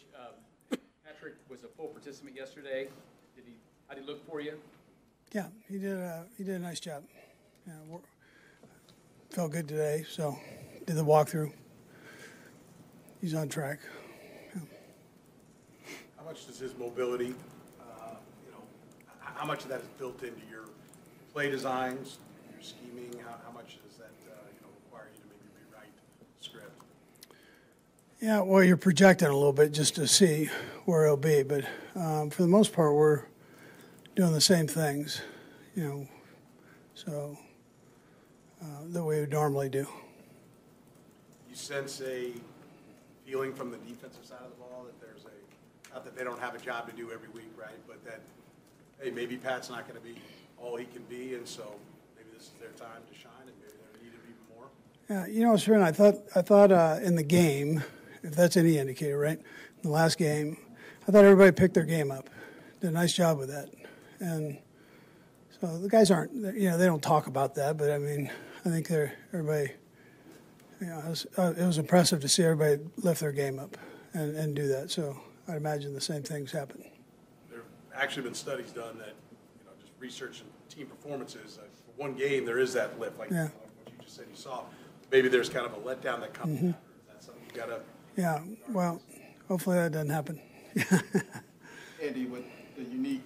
Coach, um, Patrick was a full participant yesterday. Did he, how did he look for you? Yeah, he did. A, he did a nice job. Yeah, wor- felt good today. So did the walkthrough. He's on track. How much does his mobility, uh, you know, how much of that is built into your play designs, your scheming? How, how much does that, uh, you know, require you to maybe rewrite script? Yeah, well, you're projecting a little bit just to see where it'll be, but um, for the most part, we're doing the same things, you know, so uh, that we would normally do. You sense a feeling from the defensive side of the ball that there's a, not that they don't have a job to do every week, right? But that, hey, maybe Pat's not going to be all he can be, and so maybe this is their time to shine, and maybe they're needed even more. Yeah, you know, Sharon, I thought I thought uh, in the game, if that's any indicator, right? In the last game, I thought everybody picked their game up. Did a nice job with that, and so the guys aren't, you know, they don't talk about that, but I mean, I think they're everybody. You know, it was, uh, it was impressive to see everybody lift their game up and, and do that. So I'd imagine the same things happen. There have actually been studies done that, you know, just researching team performances, uh, for one game, there is that lift, like Yeah. what you just said you saw. Maybe there's kind of a letdown that comes after. Is that something you gotta, Yeah, well, hopefully that doesn't happen. Andy, with the unique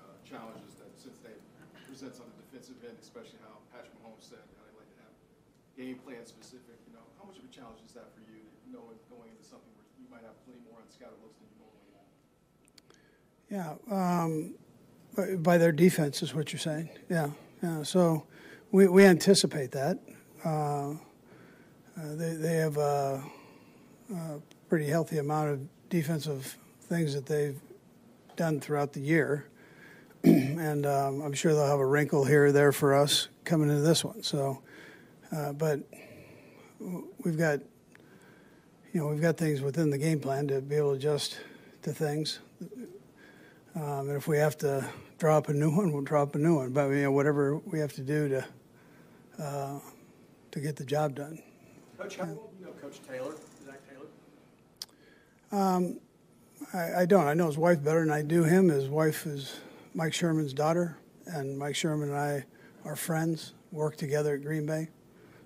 uh, challenges that Cincinnati presents on the defensive end, especially how Patrick Mahomes said, how they like to have game plan specific, you know, how much of a challenge is that for you, knowing, going into something where you might have plenty more unscouted looks than you normally have? Yeah, um, by- by their defense is what you're saying. Yeah, yeah. So we, we anticipate that. Uh, uh, they they have pretty healthy amount of defensive things that they've done throughout the year, and um, I'm sure they'll have a wrinkle here or there for us coming into this one. So, uh, but we've got you know we've got things within the game plan to be able to adjust to things. Um, and if we have to draw up a new one, we'll draw up a new one. But you know, whatever we have to do to uh, to get the job done. Coach, how well do you know Coach Taylor? I, I don't. I know his wife better than I do him. His wife is Mike Sherman's daughter, and Mike Sherman and I are friends. Worked together at Green Bay.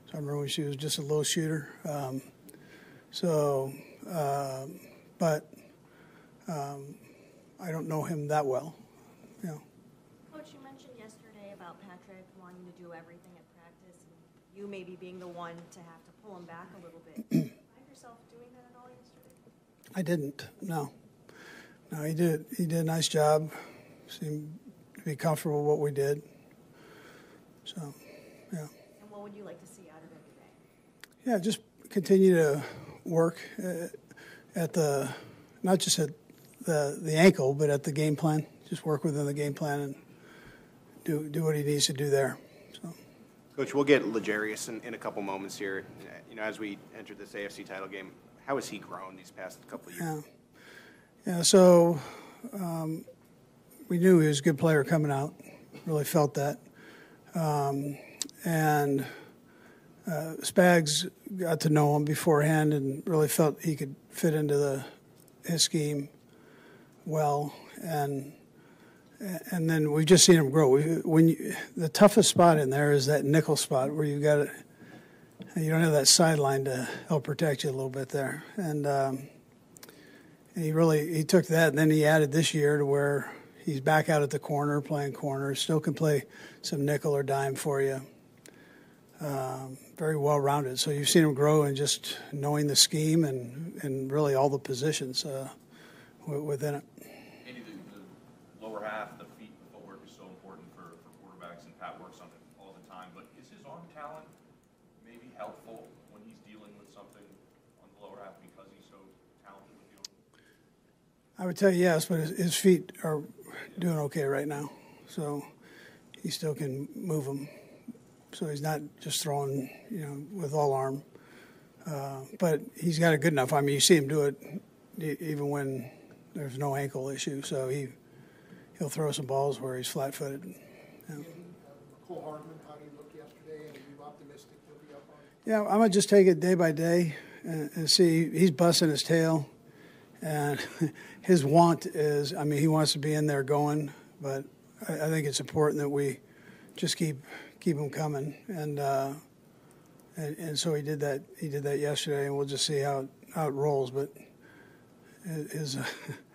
So I remember when she was just a little shooter. Um, so, um but um, I don't know him that well. You know. Coach, you mentioned yesterday about Patrick wanting to do everything at practice and you maybe being the one to have to pull him back a little bit. Did you find yourself doing that at all yesterday? I didn't. No. No, he did. He did a nice job. Seemed to be comfortable with what we did. So, yeah, And what would you like to see out of him today? yeah. Just continue to work uh, at the, not just at the the ankle, but at the game plan. Just work within the game plan and do do what he needs to do there. So, Coach, we'll get L'Jarius in, in a couple moments here. You know, as we enter this AFC title game, how has he grown these past couple of years? yeah, yeah. So, um, we knew he was a good player coming out. Really felt that. Um, and uh, Spags got to know him beforehand and really felt he could fit into the his scheme well. And and then we've just seen him grow. We, when you, the toughest spot in there is that nickel spot where you got you don't have that sideline to help protect you a little bit there. And um, he really he took that and then he added this year to where he's back out at the corner playing corner still can play some nickel or dime for you. Um, very well rounded so you've seen him grow in just knowing the scheme and and really all the positions uh, within it Andy, the, the lower half, the feet, the footwork is so important for, for quarterbacks, and Pat works on it all the time. But is his arm talent maybe helpful when he's dealing with something on the lower half because he's so talented with the arm? I would tell you yes but his, his feet are doing okay right now. So he still can move them so he's not just throwing you know with all arm. Uh, but he's got a good enough. I mean you see him do it even when there's no ankle issue. So he he'll throw some balls where he's flat-footed. Yeah. Cole Hardman, how did he look yesterday, and are you optimistic he'll be up? Yeah, I'm gonna just take it day by day and, and see. He's busting his tail, And his want is, I mean, he wants to be in there going, but I, I think it's important that we just keep keep him coming. And, uh, and and so he did that. He did that yesterday, and we'll just see how it, how it rolls. But his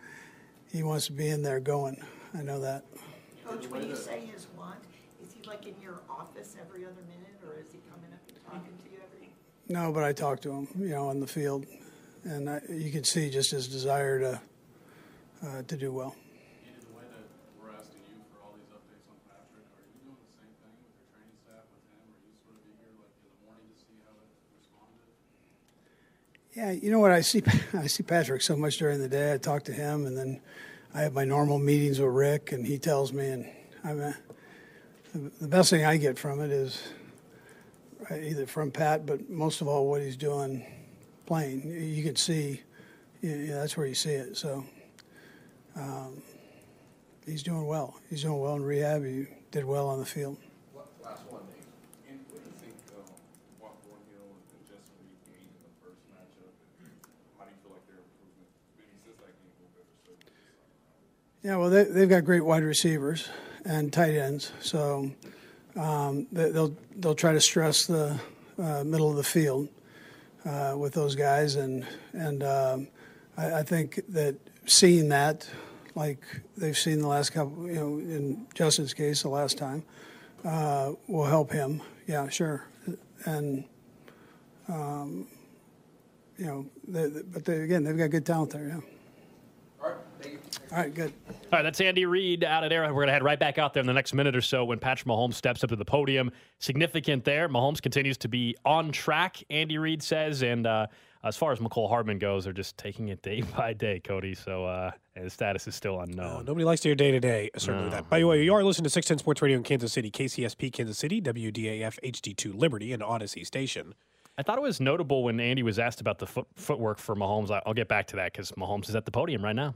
he wants to be in there going. I know that. Coach, when you say his want, is he like in your office every other minute, or is he coming up and talking to you every? No, but I talked to him, you know, on the field, and I, you can see just his desire to uh, to do well. Andy, the way that we're asking you for all these updates on Patrick, are you doing the same thing with your training staff with him? Are you sort of eager, like in the morning, to see how it responded? Yeah, you know what? I see I see Patrick so much during the day. I talk to him, and then I have my normal meetings with Rick, and he tells me, and I'm a, the, best thing I get from it is uh, either from Pat, but most of all, what he's doing playing. You- can see, that's where you see it. So um, he's doing well. He's doing well in rehab. He did well on the field. Last one, Nate. And what do you think, um, Walker Hill and Justin Reid gained in the first matchup? How do you feel like their improvement, maybe since that game, will better so this time around? Yeah, well, they, they've got great wide receivers and tight ends, so um, they, they'll they'll try to stress the uh, middle of the field uh, with those guys, and and um, I, I think that seeing that, like they've seen the last couple, you know, in Justin's case, the last time, uh, will help him. Yeah, sure, and um, you know, they, they- but they, again, they've got good talent there. Yeah. All right, thank you. All right, good. All right, that's Andy Reid out of there. We're going to head right back out there in the next minute or so when Patrick Mahomes steps up to the podium. Significant there. Mahomes continues to be on track, Andy Reid says. And uh, as far as Mecole Hardman goes, they're just taking it day by day, Cody. So uh, his status is still No, unknown. nobody likes to hear day to day, certainly No. that. By the way, you are listening to 610 Sports Radio in Kansas City, KCSP Kansas City, WDAF HD2 Liberty, and Audacy Station. I thought it was notable when Andy was asked about the foot, footwork for Mahomes. I- I'll get back to that because Mahomes is at the podium right now.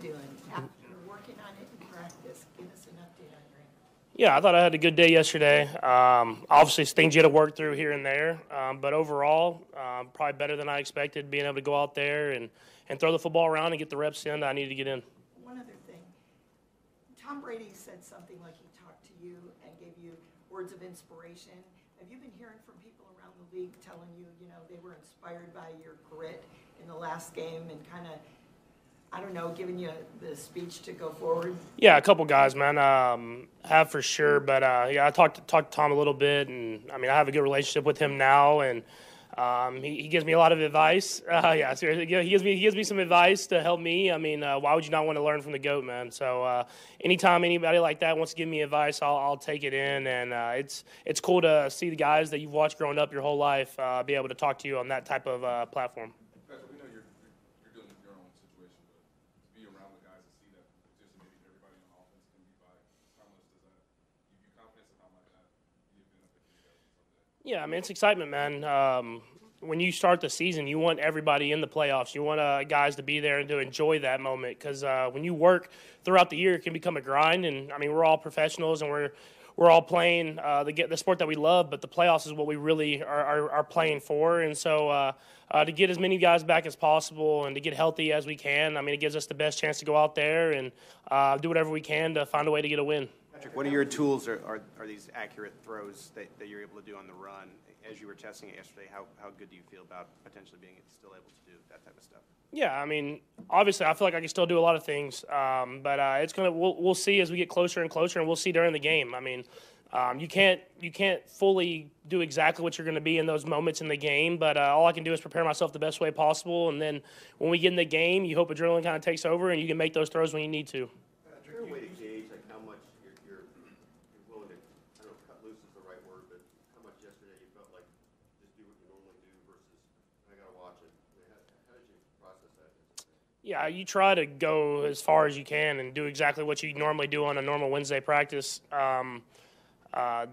Doing, after working on it in practice, give us an update on your ankle. Yeah, I thought I had a good day yesterday. Um, obviously, things you had to work through here and there, um, but overall, um, probably better than I expected. Being able to go out there and, and throw the football around and get the reps in that I needed to get in. One other thing, Tom Brady said something like he talked to you and gave you words of inspiration. Have you been hearing from people around the league telling you, you know, they were inspired by your grit in the last game and kind of, I don't know, giving you the speech to go forward? Yeah, a couple guys, man. Um, have for sure, but uh, yeah, I talked to, talked to Tom a little bit, and I mean, I have a good relationship with him now, and um, he, he gives me a lot of advice. Uh, yeah, seriously, he gives me he gives me some advice to help me. I mean, uh, why would you not want to learn from the goat, man? So uh, anytime anybody like that wants to give me advice, I'll, I'll take it in, and uh, it's it's cool to see the guys that you've watched growing up your whole life uh, be able to talk to you on that type of uh, platform. Patrick, we know you're, you're, you're dealing with your own situation, but to be around the guys and see that just maybe everybody on offense can be by, how much does that give you confidence about like that? You've been up with you guys someday. Yeah, I mean it's excitement, man. Um, when you start the season, you want everybody in the playoffs. You want uh, guys to be there and to enjoy that moment because uh, when you work throughout the year, it can become a grind. And I mean, we're all professionals and we're we're all playing uh, the the sport that we love, but the playoffs is what we really are, are, are playing for. And so uh, uh, to get as many guys back as possible and to get healthy as we can, I mean, it gives us the best chance to go out there and uh, do whatever we can to find a way to get a win. Patrick, what are your tools? Are, are, are these accurate throws that, that you're able to do on the run? As you were testing it yesterday, how, how good do you feel about potentially being still able to do that type of stuff? Yeah, I mean, obviously, I feel like I can still do a lot of things, um, but uh, it's gonna. We'll, we'll see as we get closer and closer, and we'll see during the game. I mean, um, you can't you can't fully do exactly what you're going to be in those moments in the game, but uh, all I can do is prepare myself the best way possible, and then when we get in the game, you hope adrenaline kind of takes over, and you can make those throws when you need to. Is there a way to gauge like how much you're, you're, you're willing to, I don't know, cut loose is the right word, but how much yesterday you felt like just do what you normally do versus I gotta watch it? I mean, how, how did you process that? Yeah, you try to go as far as you can and do exactly what you normally do on a normal Wednesday practice. Um, uh,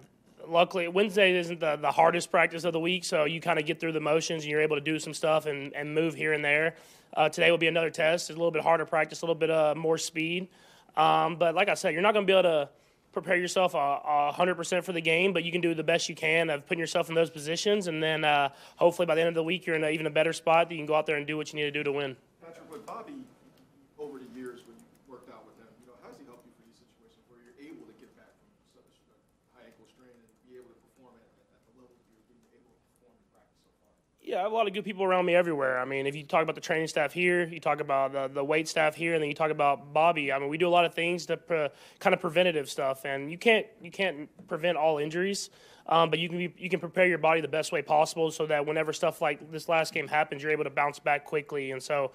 luckily, Wednesday isn't the, the hardest practice of the week, so you kind of get through the motions and you're able to do some stuff and, and move here and there. Uh, today will be another test. It's a little bit harder practice, a little bit uh, more speed. Um, but like I said, you're not going to be able to prepare yourself a 100% for the game, but you can do the best you can of putting yourself in those positions. And then uh, hopefully by the end of the week, you're in a, even a better spot that you can go out there and do what you need to do to win. Patrick, with Bobby, over the years when you worked out with him, you know, how does he help you for these situations where you're able to get back from such a high ankle strain and be able to perform at, at the level you're being able to perform in practice so far? Yeah, I have a lot of good people around me everywhere. I mean, if you talk about the training staff here, you talk about the, the weight staff here, and then you talk about Bobby. I mean, we do a lot of things to pre- kind of preventative stuff, and you can't you can't prevent all injuries, um, but you can be, you can prepare your body the best way possible so that whenever stuff like this last game happens, you're able to bounce back quickly. And so.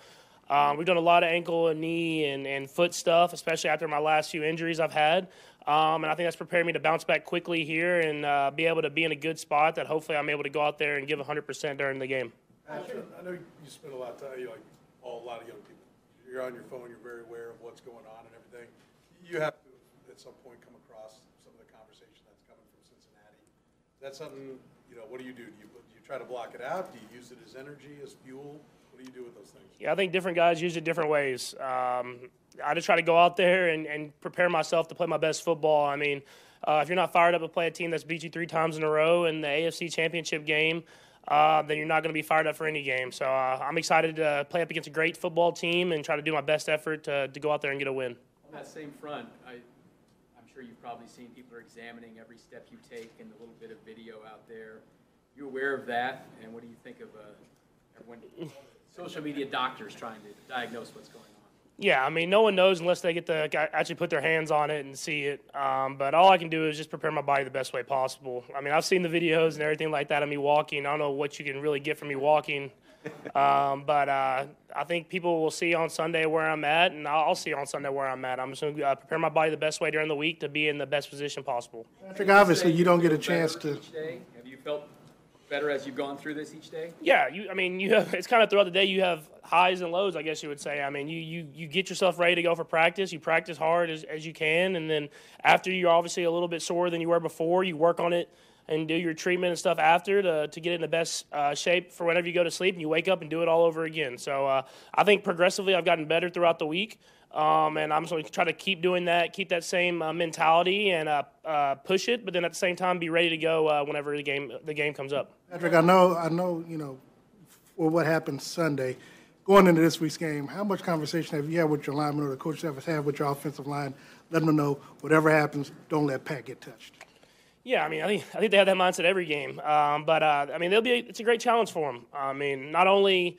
Um, we've done a lot of ankle and knee and, and foot stuff, especially after my last few injuries I've had. Um, and I think that's prepared me to bounce back quickly here and uh, be able to be in a good spot that hopefully I'm able to go out there and give 100% during the game. I know you spend a lot of time, you like, all, a lot of young people. You're on your phone, you're very aware of what's going on and everything. You have to, at some point, come across some of the conversation that's coming from Cincinnati. Is that something, you know, what do you do? Do you, do you try to block it out? Do you use it as energy, as fuel? What do you do with those things? Yeah, I think different guys use it different ways. Um, I just try to go out there and, and prepare myself to play my best football. I mean, uh, if you're not fired up to play a team that's beat you three times in a row in the AFC Championship game, uh, then you're not going to be fired up for any game. So uh, I'm excited to play up against a great football team and try to do my best effort to, to go out there and get a win. On that same front, I, I'm sure you've probably seen people are examining every step you take and a little bit of video out there. You aware of that, and what do you think of uh, everyone, social media doctors trying to diagnose what's going on? Yeah, I mean, no one knows unless they get to actually put their hands on it and see it. Um, but all I can do is just prepare my body the best way possible. I mean, I've seen the videos and everything like that of me walking. I don't know what you can really get from me walking. Um, but uh, I think people will see on Sunday where I'm at, and I'll, I'll see on Sunday where I'm at. I'm just going to uh, prepare my body the best way during the week to be in the best position possible. Patrick, obviously, you don't get a chance to, have you felt better as you've gone through this each day? Yeah, you. I mean, you have. It's kind of throughout the day. You have highs and lows, I guess you would say. I mean, you you you get yourself ready to go for practice. You practice hard as as you can, and then after you're obviously a little bit sore than you were before. You work on it and do your treatment and stuff after to to get in the best uh, shape for whenever you go to sleep, and you wake up and do it all over again. So uh, I think progressively, I've gotten better throughout the week. Um, and I'm just going to try to keep doing that, keep that same uh, mentality, and uh, uh, push it. But then at the same time, be ready to go uh, whenever the game the game comes up. Patrick, I know, I know, you know, for what happened Sunday, going into this week's game, how much conversation have you had with your linemen or the coach staff has had with your offensive line, letting them know whatever happens, don't let Pat get touched? Yeah, I mean, I think I think they have that mindset every game. Um, but uh, I mean, they'll be it's a great challenge for them. I mean, not only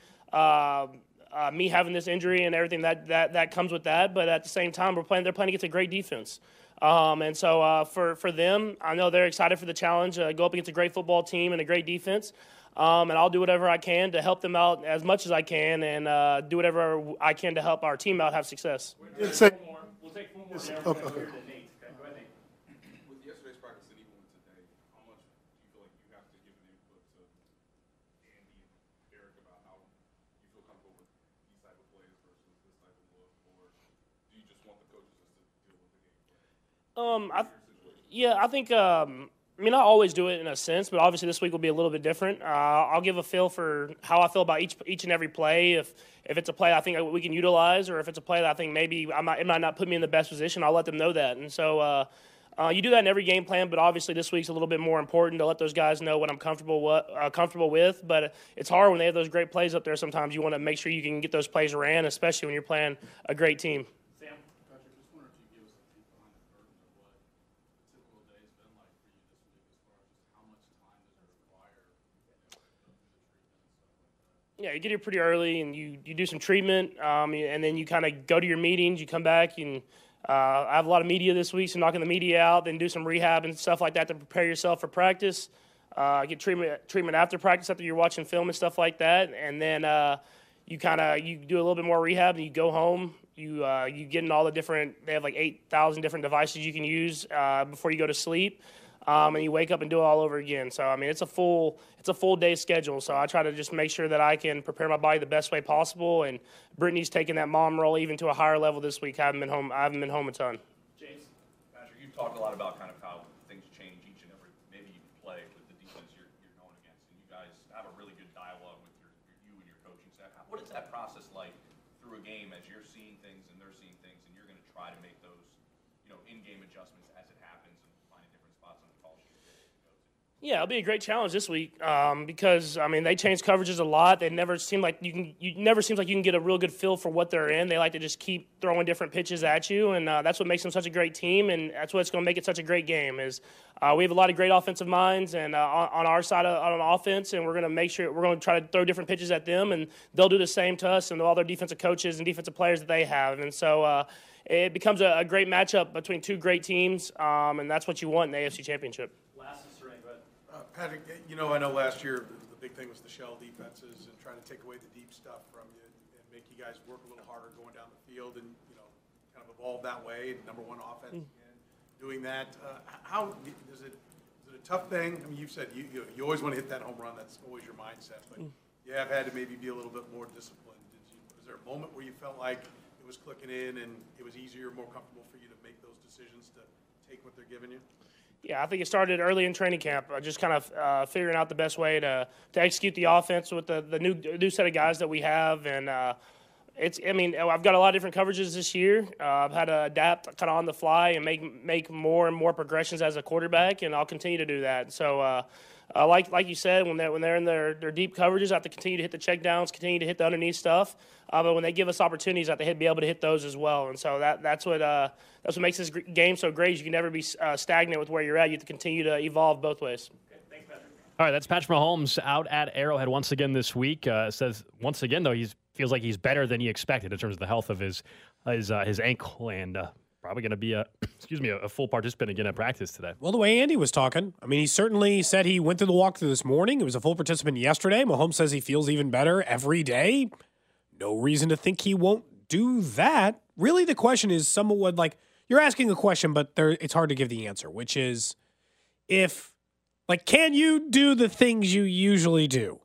uh, me having this injury and everything that, that that comes with that, but at the same time, we're playing. They're playing against a great defense. Um, and so uh, for for them, I know they're excited for the challenge. Uh, go up against a great football team and a great defense. Um, and I'll do whatever I can to help them out as much as I can, and uh, do whatever I can to help our team out have success. We'll take four more. Yes, and okay, everybody okay. over to Nate. Okay, go ahead, Nate. With yesterday's practice and even with today, how much do you feel like you have to give an input to Andy and Eric about how you feel comfortable with these type of plays versus this type of look? Or do you just want the coaches just to deal with the game plan? Um, I, yeah, I think. Um, I mean, I always do it in a sense, but obviously this week will be a little bit different. Uh, I'll give a feel for how I feel about each each and every play. If if it's a play I think we can utilize, or if it's a play that I think maybe I might, it might not put me in the best position, I'll let them know that. And so. Uh, uh, you do that in every game plan, but obviously this week's a little bit more important to let those guys know what I'm comfortable what, uh, comfortable with. But it's hard when they have those great plays up there. Sometimes you want to make sure you can get those plays ran, especially when you're playing a great team. Patrick, just wondering if you give us a peek behind the curtain of what a typical day has been like for you this week as far as just how much time does it require, you know, to go through the treatment and stuff like that? Yeah, you get here pretty early and you, you do some treatment, um, and then you kind of go to your meetings. You come back and uh, I have a lot of media this week, so knocking the media out, then do some rehab and stuff like that to prepare yourself for practice. Uh, get treatment treatment after practice after you're watching film and stuff like that, and then uh, you kind of you do a little bit more rehab and you go home. You uh, you get in all the different. They have like eight thousand different devices you can use uh, before you go to sleep. Um, and you wake up and do it all over again. So I mean, it's a full it's a full day schedule. So I try to just make sure that I can prepare my body the best way possible. And Brittany's taking that mom role even to a higher level this week. I haven't been home. I haven't been home a ton. James? Patrick, you've talked a lot about kind of how things change each and every, maybe even play with the defense you're, you're going against. And you guys have a really good dialogue with your, your you and your coaching staff. How- What is that process like through a game as you're seeing things and they're seeing things and you're going to try to make those, you know, in-game adjustments as it happens and finding different spots on the call sheet? Yeah, it'll be a great challenge this week um, because I mean they change coverages a lot. They never seem like you can. You never seems like you can get a real good feel for what they're in. They like to just keep throwing different pitches at you, and uh, that's what makes them such a great team, and that's what's going to make it such a great game. Is uh, we have a lot of great offensive minds, and uh, on, on our side of, on offense, and we're going to make sure we're going to try to throw different pitches at them, and they'll do the same to us and all their defensive coaches and defensive players that they have, and so. Uh, it becomes a, a great matchup between two great teams, um, and that's what you want in the AFC Championship. Patrick, you know, I know last year the the big thing was the shell defenses and trying to take away the deep stuff from you and make you guys work a little harder going down the field and, you know, kind of evolve that way, number one offense again, doing that. Uh, How, is it, is it a tough thing? I mean, you've said you, you you always want to hit that home run, that's always your mindset, but you have had to maybe be a little bit more disciplined. Did you, was there a moment where you felt like it was clicking in and it was easier, more comfortable for you to make those decisions to take what they're giving you? Yeah, I think it started early in training camp, uh, just kind of uh, figuring out the best way to, to execute the offense with the, the new new set of guys that we have, and uh, it's. I mean, I've got a lot of different coverages this year. Uh, I've had to adapt kind of on the fly and make make more and more progressions as a quarterback, and I'll continue to do that. So. Uh, like like you said, when they're when they're in their, their deep coverages, I have to continue to hit the check downs, continue to hit the underneath stuff. Uh, but when they give us opportunities, I have to hit, be able to hit those as well. And so that that's what uh, that's what makes this game so great. is You can never be uh, stagnant with where you're at. You have to continue to evolve both ways. Okay. Thanks, Patrick. All right, that's Patrick Mahomes out at Arrowhead once again this week. Uh, says once again though he feels like he's better than he expected in terms of the health of his his uh, his ankle and uh, probably going to be a excuse me a, a full participant again at practice today. Well, the way Andy was talking, I mean, he certainly said he went through the walkthrough this morning. He was a full participant yesterday. Mahomes says he feels even better every day. No reason to think he won't do that. Really, the question is someone would like, you're asking a question, but there, it's hard to give the answer, which is if, like, can you do the things you usually do?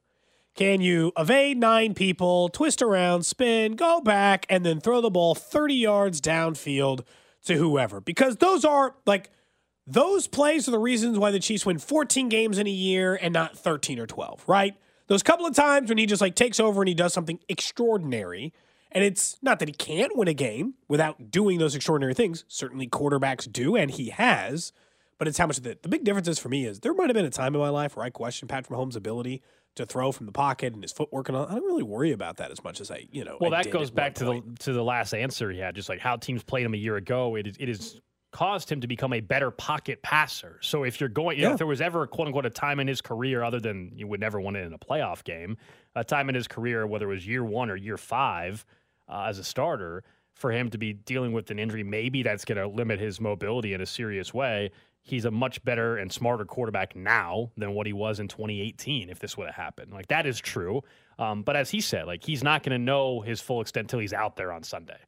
Can you evade nine people, twist around, spin, go back, and then throw the ball 30 yards downfield to whoever? Because those are like those plays are the reasons why the Chiefs win 14 games in a year and not 13 or 12, right? Those couple of times when he just like takes over and he does something extraordinary. And it's not that he can't win a game without doing those extraordinary things. Certainly quarterbacks do, and he has. But it's how much of the, the big difference is for me is there might have been a time in my life where I questioned Patrick Mahomes' ability to throw from the pocket and his footwork and all. I don't really worry about that as much as I, you know. Well, I that goes back to point. the to the last answer he had, just like how teams played him a year ago. It is it has caused him to become a better pocket passer. So if you're going, you know, Yeah. if there was ever quote unquote a time in his career, other than you would never want it in a playoff game, a time in his career, whether it was year one or year five uh, as a starter, for him to be dealing with an injury, maybe that's going to limit his mobility in a serious way. He's a much better and smarter quarterback now than what he was in 2018. If this would have happened, like that is true. Um, but as he said, like he's not going to know his full extent till he's out there on Sunday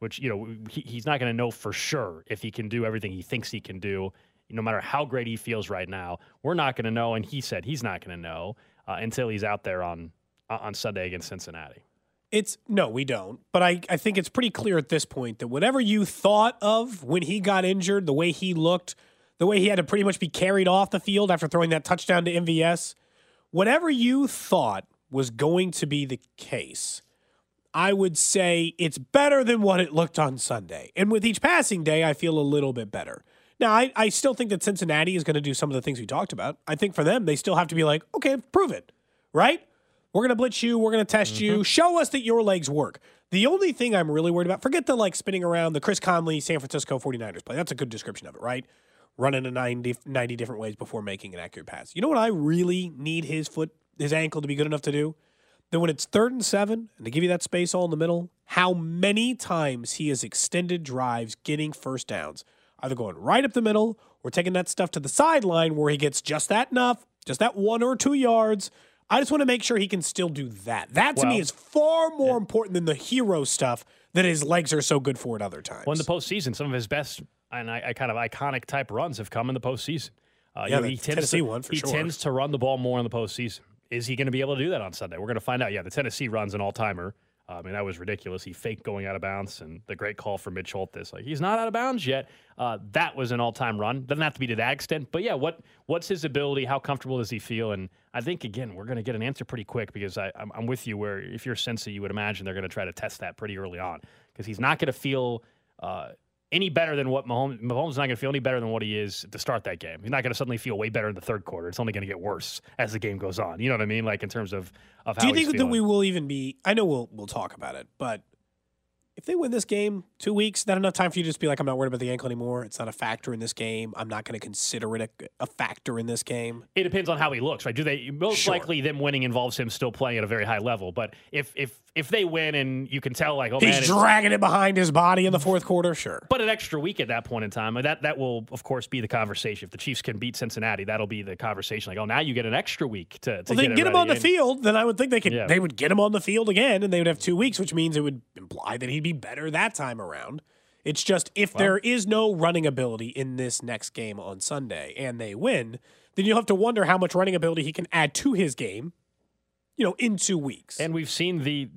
which you know he, he's not going to know for sure if he can do everything he thinks he can do no matter how great he feels right now we're not going to know and he said he's not going to know uh, until he's out there on uh, on sunday against cincinnati It's no, we don't. But I, I think it's pretty clear at this point that whatever you thought of when he got injured, the way he looked, the way he had to pretty much be carried off the field after throwing that touchdown to MVS, whatever you thought was going to be the case, I would say it's better than what it looked on Sunday. And with each passing day, I feel a little bit better. Now, I, I still think that Cincinnati is going to do some of the things we talked about. I think for them, they still have to be like, okay, prove it, right? We're going to blitz you. We're going to test you. Mm-hmm. Show us that your legs work. The only thing I'm really worried about, forget the like spinning around the Chris Conley San Francisco 49ers play. That's a good description of it, right? Running a 90, 90 different ways before making an accurate pass. You know what I really need his foot, his ankle to be good enough to do? Then when it's third and seven, and to give you that space all in the middle, how many times he has extended drives getting first downs, either going right up the middle or taking that stuff to the sideline where he gets just that enough, just that one or two yards. I just want to make sure he can still do that. That to me is far more important than the hero stuff that his legs are so good for at other times. well in the postseason some of his best and I, I kind of iconic type runs have come in the postseason uh, Yeah, you know, he tends Tennessee to, one, for he sure. tends to run the ball more in the postseason is he going to be able to do that on sunday we're going to find out yeah the tennessee runs an all-timer I mean, that was ridiculous. He faked going out of bounds, and the great call from Mitch Holthus, like he's not out of bounds yet. Uh, that was an all-time run. Doesn't have to be to that extent, but yeah, what what's his ability? How comfortable does he feel? And I think again, we're going to get an answer pretty quick because I, I'm, I'm with you. Where if you're Cincy, you would imagine they're going to try to test that pretty early on because he's not going to feel uh, any better than what Mahomes. Mahomes is not going to feel any better than what he is to start that game. He's not going to suddenly feel way better in the third quarter. It's only going to get worse as the game goes on. You know what I mean? Like in terms of of how Do you think that we will even be? I know we'll we'll talk about it, but if they win this game two weeks, not enough time for you to just be like, I'm not worried about the ankle anymore. It's not a factor in this game. I'm not going to consider it a, a factor in this game. It depends on how he looks, right? Do they most Sure. likely them winning involves him still playing at a very high level. But if if if they win and you can tell like oh He's man, dragging it behind his body in the fourth quarter. Sure. but an extra week at that point in time, that that will of course be the conversation. If the Chiefs can beat Cincinnati, that'll be the conversation. Like oh now you get an extra week to, to Well, they get, get, him on the And- field, then I would think they could. Yeah. They would get him on the field again, and they would have two weeks, which means it would imply that he'd be better that time around. It's just if there is no running ability in this next game on Sunday and they win, then you'll have to wonder how much running ability he can add to his game. You know, in two weeks. And we've seen the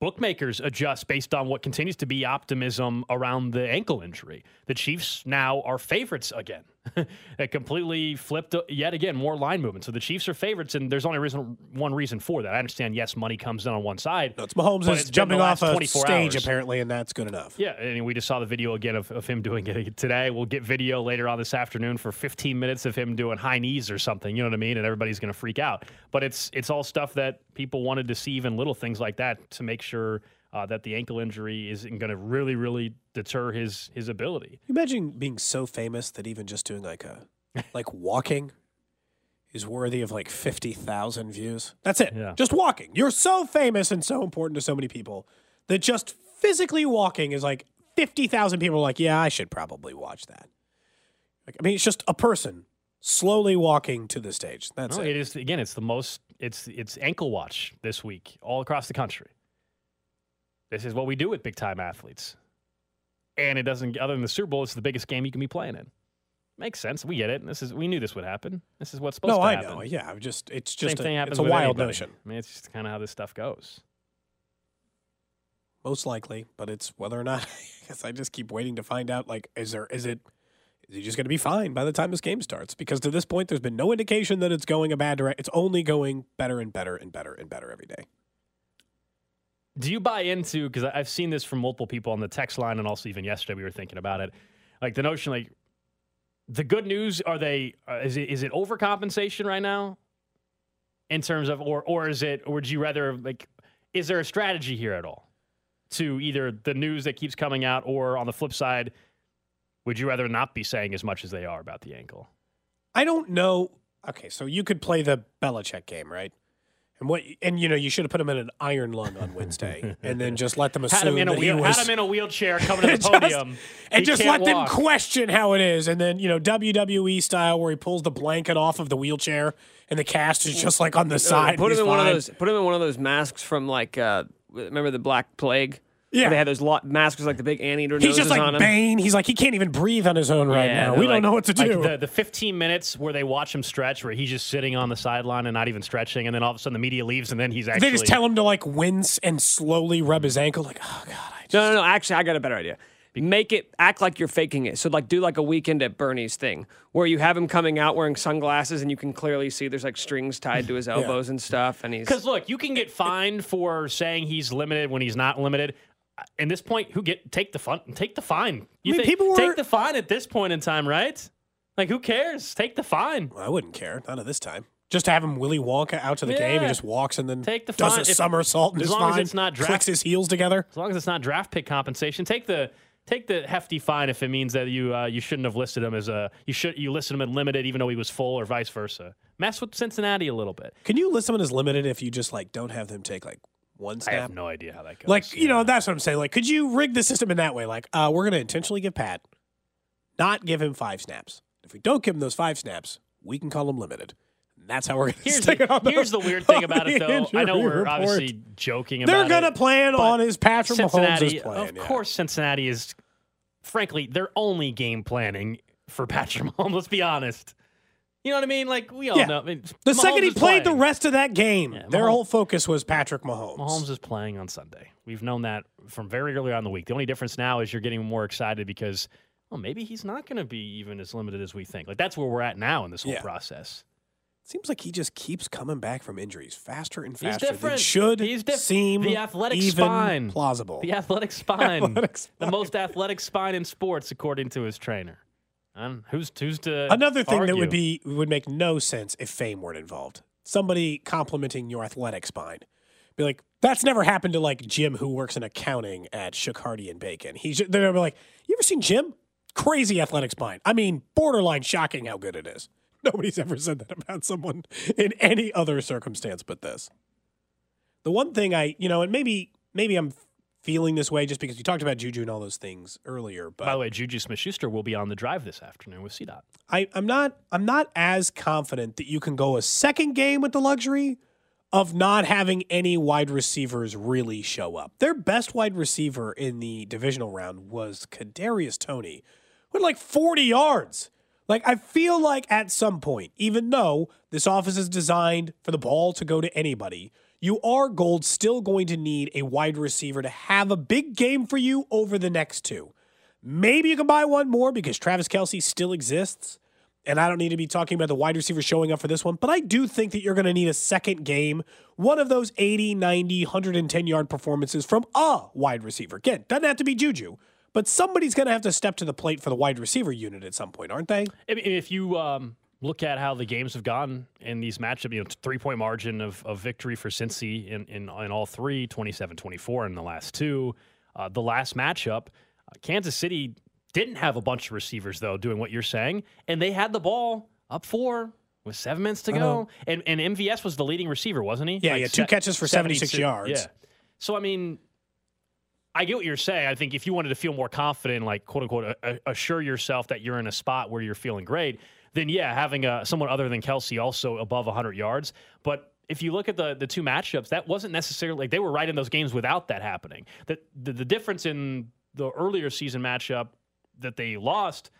bookmakers adjust based on what continues to be optimism around the ankle injury. The Chiefs now are favorites again. it completely flipped uh, yet again, more line movement. So the Chiefs are favorites, and there's only reason one reason for that. I understand, yes, money comes in on one side. No, it's Mahomes is jumping off a stage hours. apparently, and that's good enough. Yeah, and we just saw the video again of, of him doing it today. We'll get video later on this afternoon for 15 minutes of him doing high knees or something. You know what I mean? And everybody's going to freak out. But it's it's all stuff that people wanted to see, even little things like that, to make sure uh, that the ankle injury isn't going to really, really deter his his ability. Imagine being so famous that even just doing like a like walking is worthy of like 50,000 views. That's it. Yeah. Just walking. You're so famous and so important to so many people that just physically walking is like 50,000 people are like, "Yeah, I should probably watch that." Like I mean, it's just a person slowly walking to the stage. That's No, it. it is again. It's the most. It's it's ankle watch this week all across the country. This is what we do with big time athletes, and it doesn't. Other than the Super Bowl, it's the biggest game you can be playing in. Makes sense. We get it. This is we knew this would happen. This is what's supposed No, to I happen. know. Yeah, I've just it's Same just a, thing happens it's a wild anybody. notion. I mean, it's just kind of how this stuff goes. Most likely, but it's whether or not. I guess I just keep waiting to find out. Like, is there is it is he just going to be fine by the time this game starts? Because to this point, there's been no indication that it's going a bad direction. It's only going better and better and better and better every day. Do you buy into because I've seen this from multiple people on the text line and also even yesterday we were thinking about it, like the notion like the good news are they uh, is it is it overcompensation right now in terms of or or is it or would you rather like is there a strategy here at all to either the news that keeps coming out or on the flip side would you rather not be saying as much as they are about the ankle? I don't know. Okay, so you could play the Belichick game, right? And what? And you know, you should have put him in an iron lung on Wednesday, and then just let them assume Had him in a that he wheel, was. had him in a wheelchair coming to the Just- podium and just can't let them question how it is, and then you know WWE style where he pulls the blanket off of the wheelchair, and the cast is just like on the side. Put him in one of those. Put him in one of those masks from like. Uh, remember the Black Plague? Yeah. They had those lo- masks like the big anteater He's just like on him. Bane. He's like he can't even breathe on his own right Yeah, now. We don't know what to like do. the, the 15 minutes where they watch him stretch, where he's just sitting on the sideline and not even stretching, and then all of a sudden the media leaves, and then he's actually they just tell him to like wince and slowly rub his ankle. Like, oh god, I just... No, no, no. Actually, I got a better idea. Make it act like you're faking it. So, like, do like a weekend at Bernie's thing, where you have him coming out wearing sunglasses, and you can clearly see there's like strings tied to his elbows and stuff, and he's Because look, you can get fined for saying he's limited when he's not limited. In this point, who get take the fun? and Take the fine. You I mean, think- people were- take the fine at this point in time, right? Like, who cares? Take the fine. I wouldn't care. Not at this time. Just to have him Willy Wonka out to the game. He just walks and then Take the does fine. a If- somersault and as long as it's not draft- clicks his heels together. As long as it's not draft pick compensation, take the take the hefty fine if it means that you uh, you shouldn't have listed him as a you should you listed him at limited even though he was full or vice versa. Mess with Cincinnati a little bit. Can you list someone as limited if you just like don't have them take like one I have no idea how that goes. Like, you know, that's what I'm saying. Like, could you rig the system in that way? Like, uh, we're going to intentionally give Pat, not give him five snaps. If we don't give him those five snaps, we can call him limited. And that's how we're going to stick the, it on here's the weird thing about it, though. I know we're report. obviously joking about it. They're going to plan on his Patrick Mahomes' Cincinnati, plan. of yeah. course, Cincinnati is, frankly, they're only game planning for Patrick Mahomes. Let's be honest. You know what I mean? Like we all Yeah. know. I mean, The Mahomes second he played playing. the rest of that game, Yeah, their whole focus was Patrick Mahomes. Mahomes is playing on Sunday. We've known that from very early on in the week. The only difference now is you're getting more excited because, well, maybe he's not going to be even as limited as we think. Like that's where we're at now in this whole Yeah. process. seems like he just keeps coming back from injuries faster and He's faster. than different. should He's diff- seem the athletic even spine. plausible. The athletic spine. Athletic The most athletic spine in sports, according to his trainer. And who's who's to Another thing that would be would make no sense if fame weren't involved. Somebody complimenting your athletic spine. Be like, that's never happened to like Jim who works in accounting at Shook Hardy and Bacon. He's they're gonna be like, You ever seen Jim? Crazy athletic spine. I mean, borderline shocking how good it is. Nobody's ever said that about someone in any other circumstance but this. The one thing I you know, and maybe maybe I'm feeling this way just because you talked about Juju and all those things earlier, but By the way, Juju Smith Schuster will be on the drive this afternoon with CDOT. I, I'm not I'm not as confident that you can go a second game with the luxury of not having any wide receivers really show up. Their best wide receiver in the divisional round was Kadarius Toney with like 40 yards. Like I feel like at some point, even though this office is designed for the ball to go to anybody, you are gold still going to need a wide receiver to have a big game for you over the next two. Maybe you can buy one more because Travis Kelce still exists. And I don't need to be talking about the wide receiver showing up for this one, but I do think that you're going to need a second game, one of those 80, 90, 110 yard performances from a wide receiver. Again, doesn't have to be Juju, but somebody's going to have to step to the plate for the wide receiver unit at some point, aren't they? If you um, look at how the games have gone in these matchups, you know, three point margin of, of victory for Cincy in, in, in all three, 27 24 in the last two. Uh, the last matchup, uh, Kansas City didn't have a bunch of receivers, though, doing what you're saying, and they had the ball up four with seven minutes to go. And, and MVS was the leading receiver, wasn't he? Yeah, he had two catches for 76 yards. Yeah. So, I mean, I get what you're saying. I think if you wanted to feel more confident, like quote unquote, a- assure yourself that you're in a spot where you're feeling great, then yeah, having a someone other than Kelce also above 100 yards. But if you look at the the two matchups, that wasn't necessarily like they were right in those games without that happening. The the, the difference in the earlier season matchup that they lost.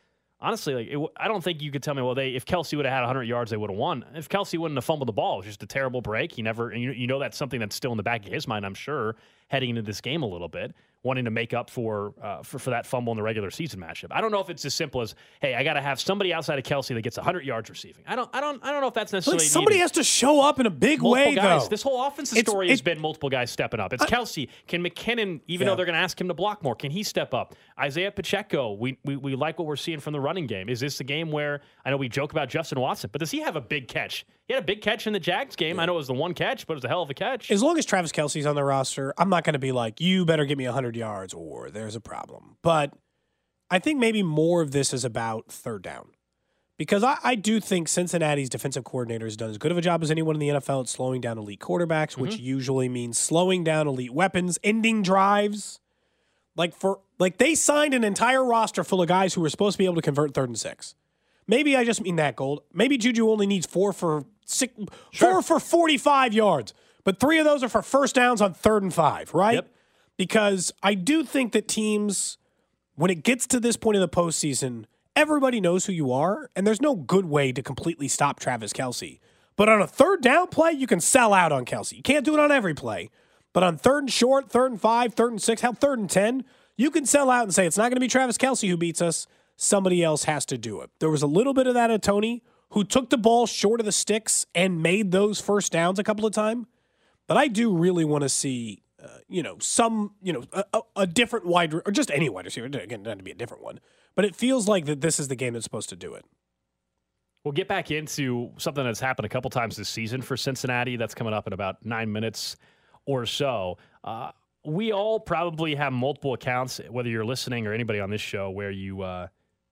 Honestly, like it, I don't think you could tell me, well, they if Kelce would have had 100 yards, they would have won. If Kelce wouldn't have fumbled the ball, it was just a terrible break. He never, you, you know, that's something that's still in the back of his mind, I'm sure, heading into this game a little bit, wanting to make up for uh, for, for that fumble in the regular season matchup. I don't know if it's as simple as, hey, I got to have somebody outside of Kelce that gets 100 yards receiving. I don't, I don't, I don't know if that's Like necessarily somebody needed. has to show up in a big Multiple way, guys. though. This whole offensive It's- story has been multiple guys stepping up. It's Kelce. Can McKinnon, even Yeah. though they're going to ask him to block more, can he step up? Isaiah Pacheco, we, we we like what we're seeing from the running game. Is this the game where I know we joke about Justin Watson, but does he have a big catch? He had a big catch in the Jags game. I know it was the one catch, but it was a hell of a catch. As long as Travis Kelce's on the roster, I'm not going to be like, you better get me 100 yards or there's a problem. But I think maybe more of this is about third down. Because I, I do think Cincinnati's defensive coordinator has done as good of a job as anyone in the NFL at slowing down elite quarterbacks, which mm-hmm. usually means slowing down elite weapons, ending drives. Like for like they signed an entire roster full of guys who were supposed to be able to convert third and six. Maybe I just mean that gold. Maybe Juju only needs four for six, four for forty-five yards, but three of those are for first downs on third and five, right? Because I do think that teams, when it gets to this point in the postseason, everybody knows who you are, and there's no good way to completely stop Travis Kelce. But on a third down play, you can sell out on Kelce. You can't do it on every play. But on third and short, third and five, third and six, how third and 10, you can sell out and say it's not going to be Travis Kelce who beats us. Somebody else has to do it. There was a little bit of that at Toney, who took the ball short of the sticks and made those first downs a couple of times. But I do really want to see, uh, you know, some, you know, a, a, different wide, or just any wide receiver. Again, not to be a different one. But it feels like that this is the game that's supposed to do it. We'll get back into something that's happened a couple times this season for Cincinnati. That's coming up in about nine minutes or so. Uh, we all probably have multiple accounts, whether you're listening or anybody on this show, where you uh,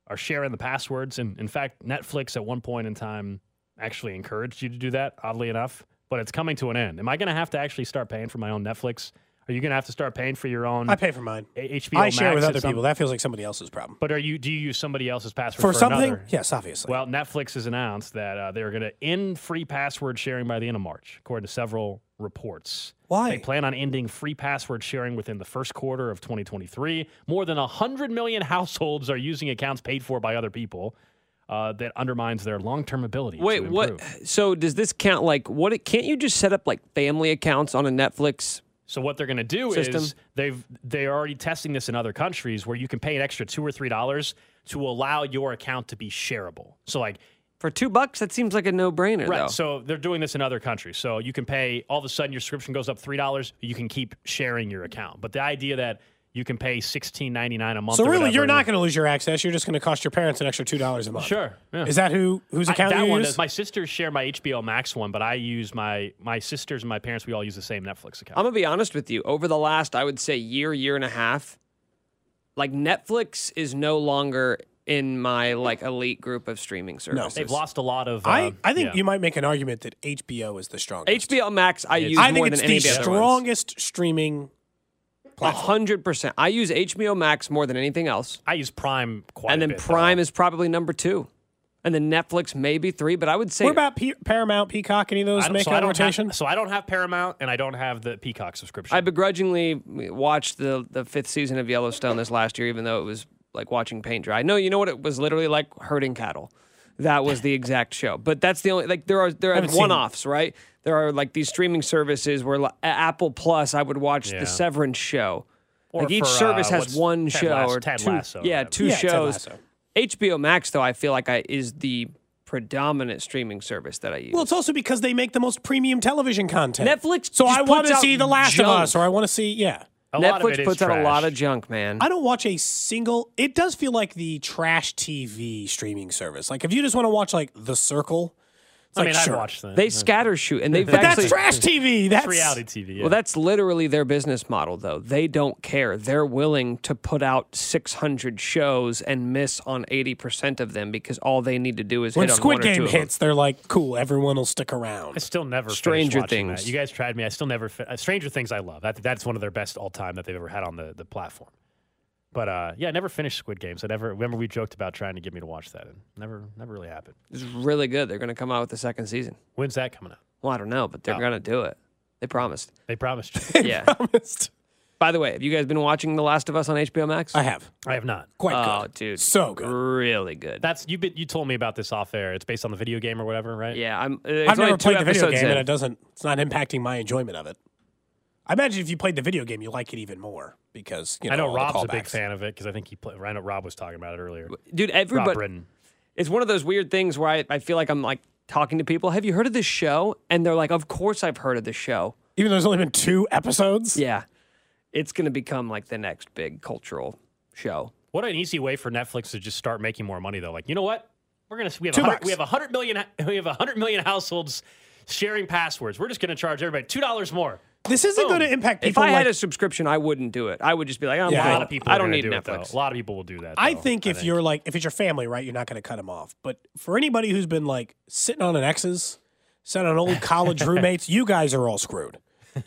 are sharing the passwords. And in fact, Netflix at one point in time actually encouraged you to do that, oddly enough. But it's coming to an end. Am I going to have to actually start paying for my own Netflix? Are you going to have to start paying for your own? I pay for mine. HBO I share Max with other some- people. That feels like somebody else's problem. But are you? Do you use somebody else's password For for, something? another? Yes, obviously. Well, Netflix has announced that uh, they're going to end free password sharing by the end of March, according to several reports. Why? They plan on ending free password sharing within the first quarter of 2023. More than 100 million households are using accounts paid for by other people. Uh, that undermines their long-term ability. to Wait, what? So does this count? Like, what? It, can't you just set up like family accounts on a Netflix? So what they're going to do System? is they've they're already testing this in other countries where you can pay an extra two or three dollars to allow your account to be shareable. So like For two bucks, that seems like a no-brainer, Right. though. So they're doing this in other countries. So you can pay all of a sudden your subscription goes up three dollars. You can keep sharing your account. But the idea that you can pay sixteen ninety nine a month. So or really, you're not going to lose your access. You're just going to cost your parents an extra two dollars a month. Sure. yeah. Is that who whose I- account that you one use? does. My sisters share my HBO Max one, but I use my my sisters and my parents. We all use the same Netflix account. I'm gonna be honest with you. Over the last, I would say, year, year and a half, like Netflix is no longer in my like elite group of streaming services. They've lost a lot of. I, uh, I think yeah. you might make an argument that HBO is the strongest. HBO Max. I use I more think than it's any the of the other ones. strongest streaming. A hundred percent. I use HBO Max more than anything else. I use Prime quite and a then bit, Prime is probably number two, and then Netflix maybe three. But I would say What about P- Paramount, Peacock? Any of those I make so a I don't rotation? Have, so I don't have Paramount and I don't have the Peacock subscription. I begrudgingly watched the the fifth season of Yellowstone this last year, even though it was like watching paint dry. No, you know what? It was literally like herding cattle. That was the exact show. But that's the only like there are there are Haven't seen it. one offs, right? There are like these streaming services where like, Apple Plus, I would watch Yeah. the Severance show. Or like each for, service uh, has one Ted show Lasso- or Ted two. Lasso yeah, two Yeah, Ted shows. Lasso. HBO Max, though, I feel like I is the predominant streaming service that I use. Well, it's also because they make the most premium television content. Netflix So just I want to see The Last junk. of Us, or I want to see yeah. A Netflix it is puts out a lot of junk, man. I don't watch a single. It does feel like the trash TV streaming service. Like if you just want to watch like The Circle, it's I like mean, I'd sure. watch that. They scatter shoot, and they've But actually that's trash TV. That's It's reality TV. Yeah. Well, that's literally their business model, though. They don't care. They're willing to put out 600 shows and miss on 80% of them because all they need to do is When hit on Squid one or two Game of them. hits, they're like, "Cool, everyone will stick around." I still never Stranger Things. That. You guys tried me. I still never. Fi- uh, Stranger Things. I love. That, that's one of their best all time that they've ever had on the, the platform. But uh, yeah, I never finished Squid Games. I never remember we joked about trying to get me to watch that, and never never really happened. It's really good. They're going to come out with the second season. When's that coming out? Well, I don't know, but they're Oh. going to do it. They promised. They promised. You. Yeah. Promised. By the way, have you guys been watching The Last of Us on HBO Max? I have I have not. quite oh, good, dude. so good. Really good. That's you. Been, you told me about this off air. It's based on the video game or whatever, right? yeah, I'm. It's I've only never two played the video game, in. and it doesn't. It's not impacting my enjoyment of it. I imagine if you played the video game, you like it even more because you know, I know Rob's a big fan of it because I think he played. I know Rob was talking about it earlier. Dude, everybody. Britton. it's one of those weird things where I, I feel like I'm like talking to people. Have you heard of this show? And they're like, Of course I've heard of this show. Even though there's only been two episodes. Yeah. It's going to become like the next big cultural show. What an easy way for Netflix to just start making more money, though. Like, you know what? We're gonna we have Two bucks. we have a hundred million we have a hundred million households sharing passwords. We're just gonna charge everybody two dollars more. This isn't going to impact people. If. I like, had a subscription, I wouldn't do it. I would just be like, I'm Yeah. A lot of people. I don't need do it, Netflix. though. A lot of people will do that. I though, think if think. you're like, if it's your family, right, you're not going to cut them off. But for anybody who's been like sitting on an exes, sitting on old college roommates, you guys are all screwed.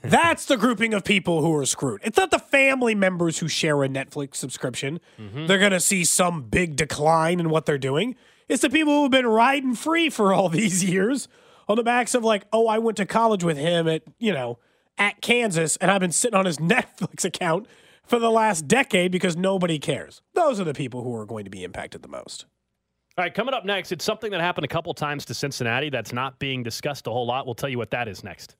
That's the grouping of people who are screwed. It's not the family members who share a Netflix subscription. Mm-hmm. They're going to see some big decline in what they're doing. It's the people who've been riding free for all these years on the backs of like, oh, I went to college with him at, you know, at Kansas and I've been sitting on his Netflix account for the last decade because nobody cares. Those are the people who are going to be impacted the most. All right, coming up next, it's something that happened a couple times to Cincinnati that's not being discussed a whole lot. We'll tell you what that is next.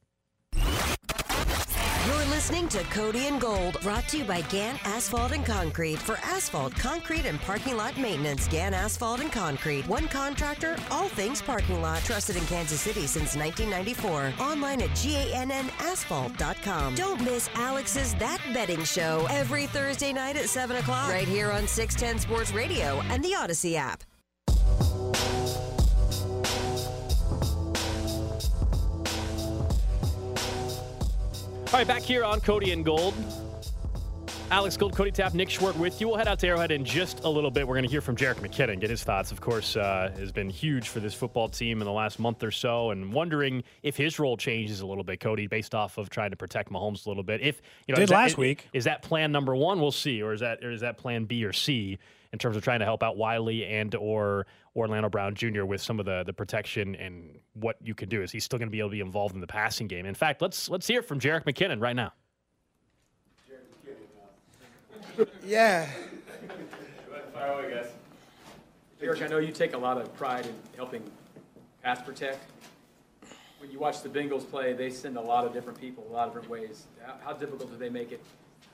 Listening to Cody and Gold, brought to you by Gant Asphalt and Concrete. For asphalt, concrete, and parking lot maintenance, Gant Asphalt and Concrete. One contractor, all things parking lot. Trusted in Kansas City since 1994. Online at GANNasphalt.com. Don't miss Alex's That Betting Show every Thursday night at 7 o'clock, right here on 610 Sports Radio and the Audacy app. All right, back here on Cody and Gold. Alex Gold, Cody Tapp, Nick Schwartz with you. We'll head out to Arrowhead in just a little bit. We're going to hear from Jerick McKinnon, get his thoughts. Of course, uh, has been huge for this football team in the last month or so, and wondering if his role changes a little bit, Cody, based off of trying to protect Mahomes a little bit. If you know, Did that- last is- week. is that plan number one? We'll see, or is that or is that plan B or C in terms of trying to help out Wylie and or Orlando Brown Jr. with some of the the protection and what you can do? Is he still going to be able to be involved in the passing game? In fact, let's let's hear from Jerick McKinnon right now. Yeah. Fire away, guys. Eric, I know you take a lot of pride in helping pass protect. When you watch the Bengals play, they send a lot of different people, a lot of different ways. How, how difficult do they make it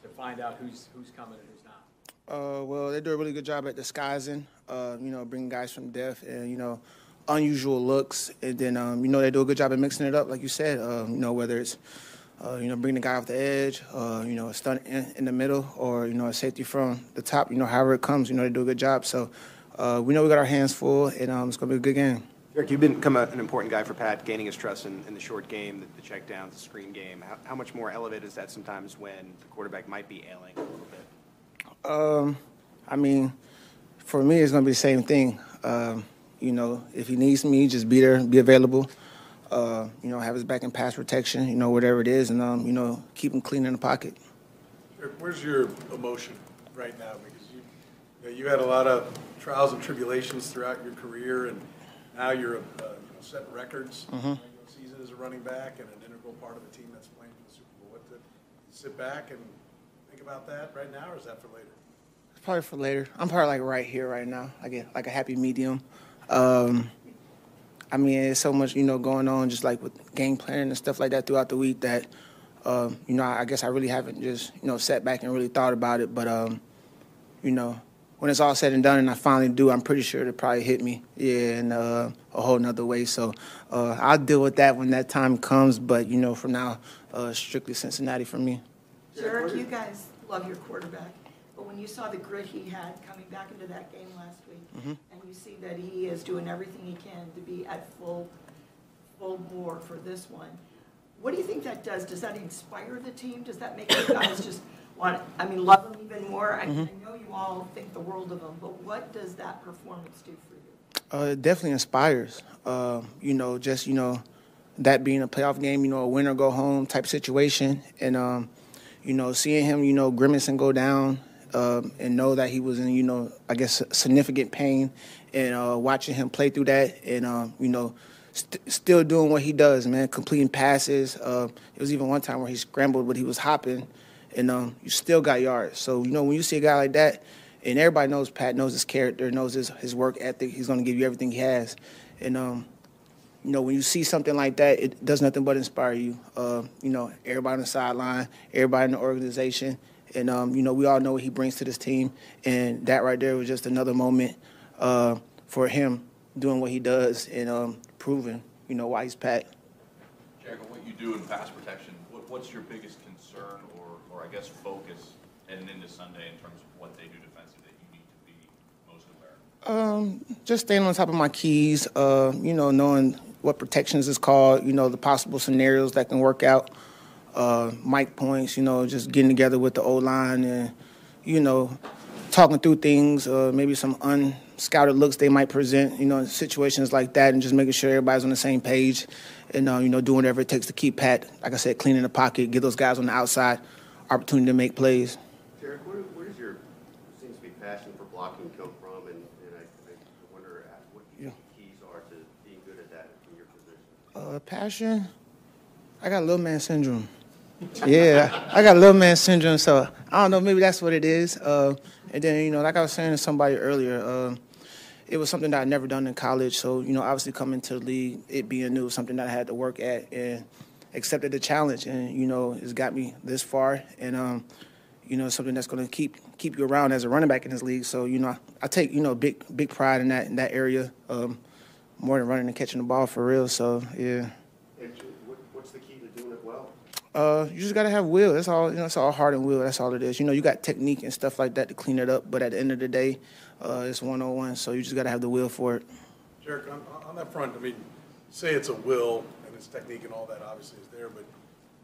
to find out who's who's coming and who's not? Uh, well, they do a really good job at disguising, uh, you know, bringing guys from death. And, you know, unusual looks, and then um, you know they do a good job of mixing it up, like you said. Um, you know whether it's uh, you know bringing the guy off the edge, uh, you know a stunt in, in the middle, or you know a safety from the top. You know however it comes, you know they do a good job. So uh, we know we got our hands full, and um, it's gonna be a good game. Derek, you've become a- an important guy for Pat, gaining his trust in, in the short game, the, the checkdowns, the screen game. How, how much more elevated is that sometimes when the quarterback might be ailing a little bit? Um, I mean, for me, it's gonna be the same thing. Um, you know, if he needs me, just be there, be available. Uh, you know, have his back in pass protection. You know, whatever it is, and um, you know, keep him clean in the pocket. Where's your emotion right now? Because you, you know, you had a lot of trials and tribulations throughout your career, and now you're, uh, you know, setting records. Mhm. Regular Season as a running back and an integral part of a team that's playing for the Super Bowl. What, the- you sit back and think about that right now, or is that for later? Probably for later. I'm probably like right here, right now, like a, like a happy medium. Um, I mean, it's so much you know going on, just like with game planning and stuff like that throughout the week that, um, you know, I, I guess I really haven't just you know sat back and really thought about it. But um, you know, when it's all said and done, and I finally do, I'm pretty sure it'll probably hit me, yeah, in uh, a whole nother way. So uh, I'll deal with that when that time comes. But you know, for now, uh, strictly Cincinnati for me. Derek, you guys love your quarterback, but when you saw the grit he had coming back into that game last week, Mhm. and you see that he is doing everything he can to be at full, full bore for this one, what do you think that does? Does that inspire the team? Does that make you guys just want, I mean, love him even more? I I Mhm. know you all think the world of him, but what does that performance do for you? Uh, it definitely inspires. Uh, you know, just you know, that being a playoff game, you know, a win or go home type situation, and um, you know, seeing him, you know, grimace and go down, um, and know that he was in, you know, I guess significant pain, and uh, watching him play through that, and um, you know, st- still doing what he does, man, completing passes. Uh, it was even one time where he scrambled, but he was hopping, and um, you still got yards. So you know, when you see a guy like that, and everybody knows Pat knows his character, knows his his work ethic. He's going to give you everything he has, and um, you know when you see something like that, it does nothing but inspire you. Uh, you know, everybody on the sideline, everybody in the organization, and um, you know we all know what he brings to this team, and that right there was just another moment uh, for him doing what he does and um, proving you know why he's Pat. Jack, what you do in pass protection, what, what's your biggest concern or, or I guess focus heading into Sunday in terms of what they do defensively that you need to be most aware of? Um, just staying on top of my keys, uh, you know, knowing what protections is called, you know, the possible scenarios that can work out, uh, mic points, you know, just getting together with the O line and, you know, talking through things, uh, maybe some unscouted looks they might present, you know, in situations like that, and just making sure everybody's on the same page and, uh, you know, doing whatever it takes to keep Pat, like I said, clean in the pocket, give those guys on the outside opportunity to make plays. Derek, where, where does your, seems to be passion for blocking come from? And, and I, I wonder what you the keys are to being good at that in your position? Uh, passion. I got little man syndrome. Yeah, I got little man syndrome, so I don't know. Maybe that's what it is. Uh, and then you know, like I was saying to somebody earlier, uh, it was something that I'd never done in college. So you know, obviously coming to the league, it being new, something that I had to work at and accepted the challenge. And you know, it's got me this far. And um, you know, something that's going to keep keep you around as a running back in this league. So you know, I take you know big big pride in that in that area, um, more than running and catching the ball for real. So yeah. And what, what's the key to doing it well? Uh, you just gotta have will. That's all. You know, it's all heart and will. That's all it is. You know, you got technique and stuff like that to clean it up, but at the end of the day, uh, it's one on one. So you just gotta have the will for it. Derek, on, on that front, I mean, say it's a will and it's technique and all that obviously is there, but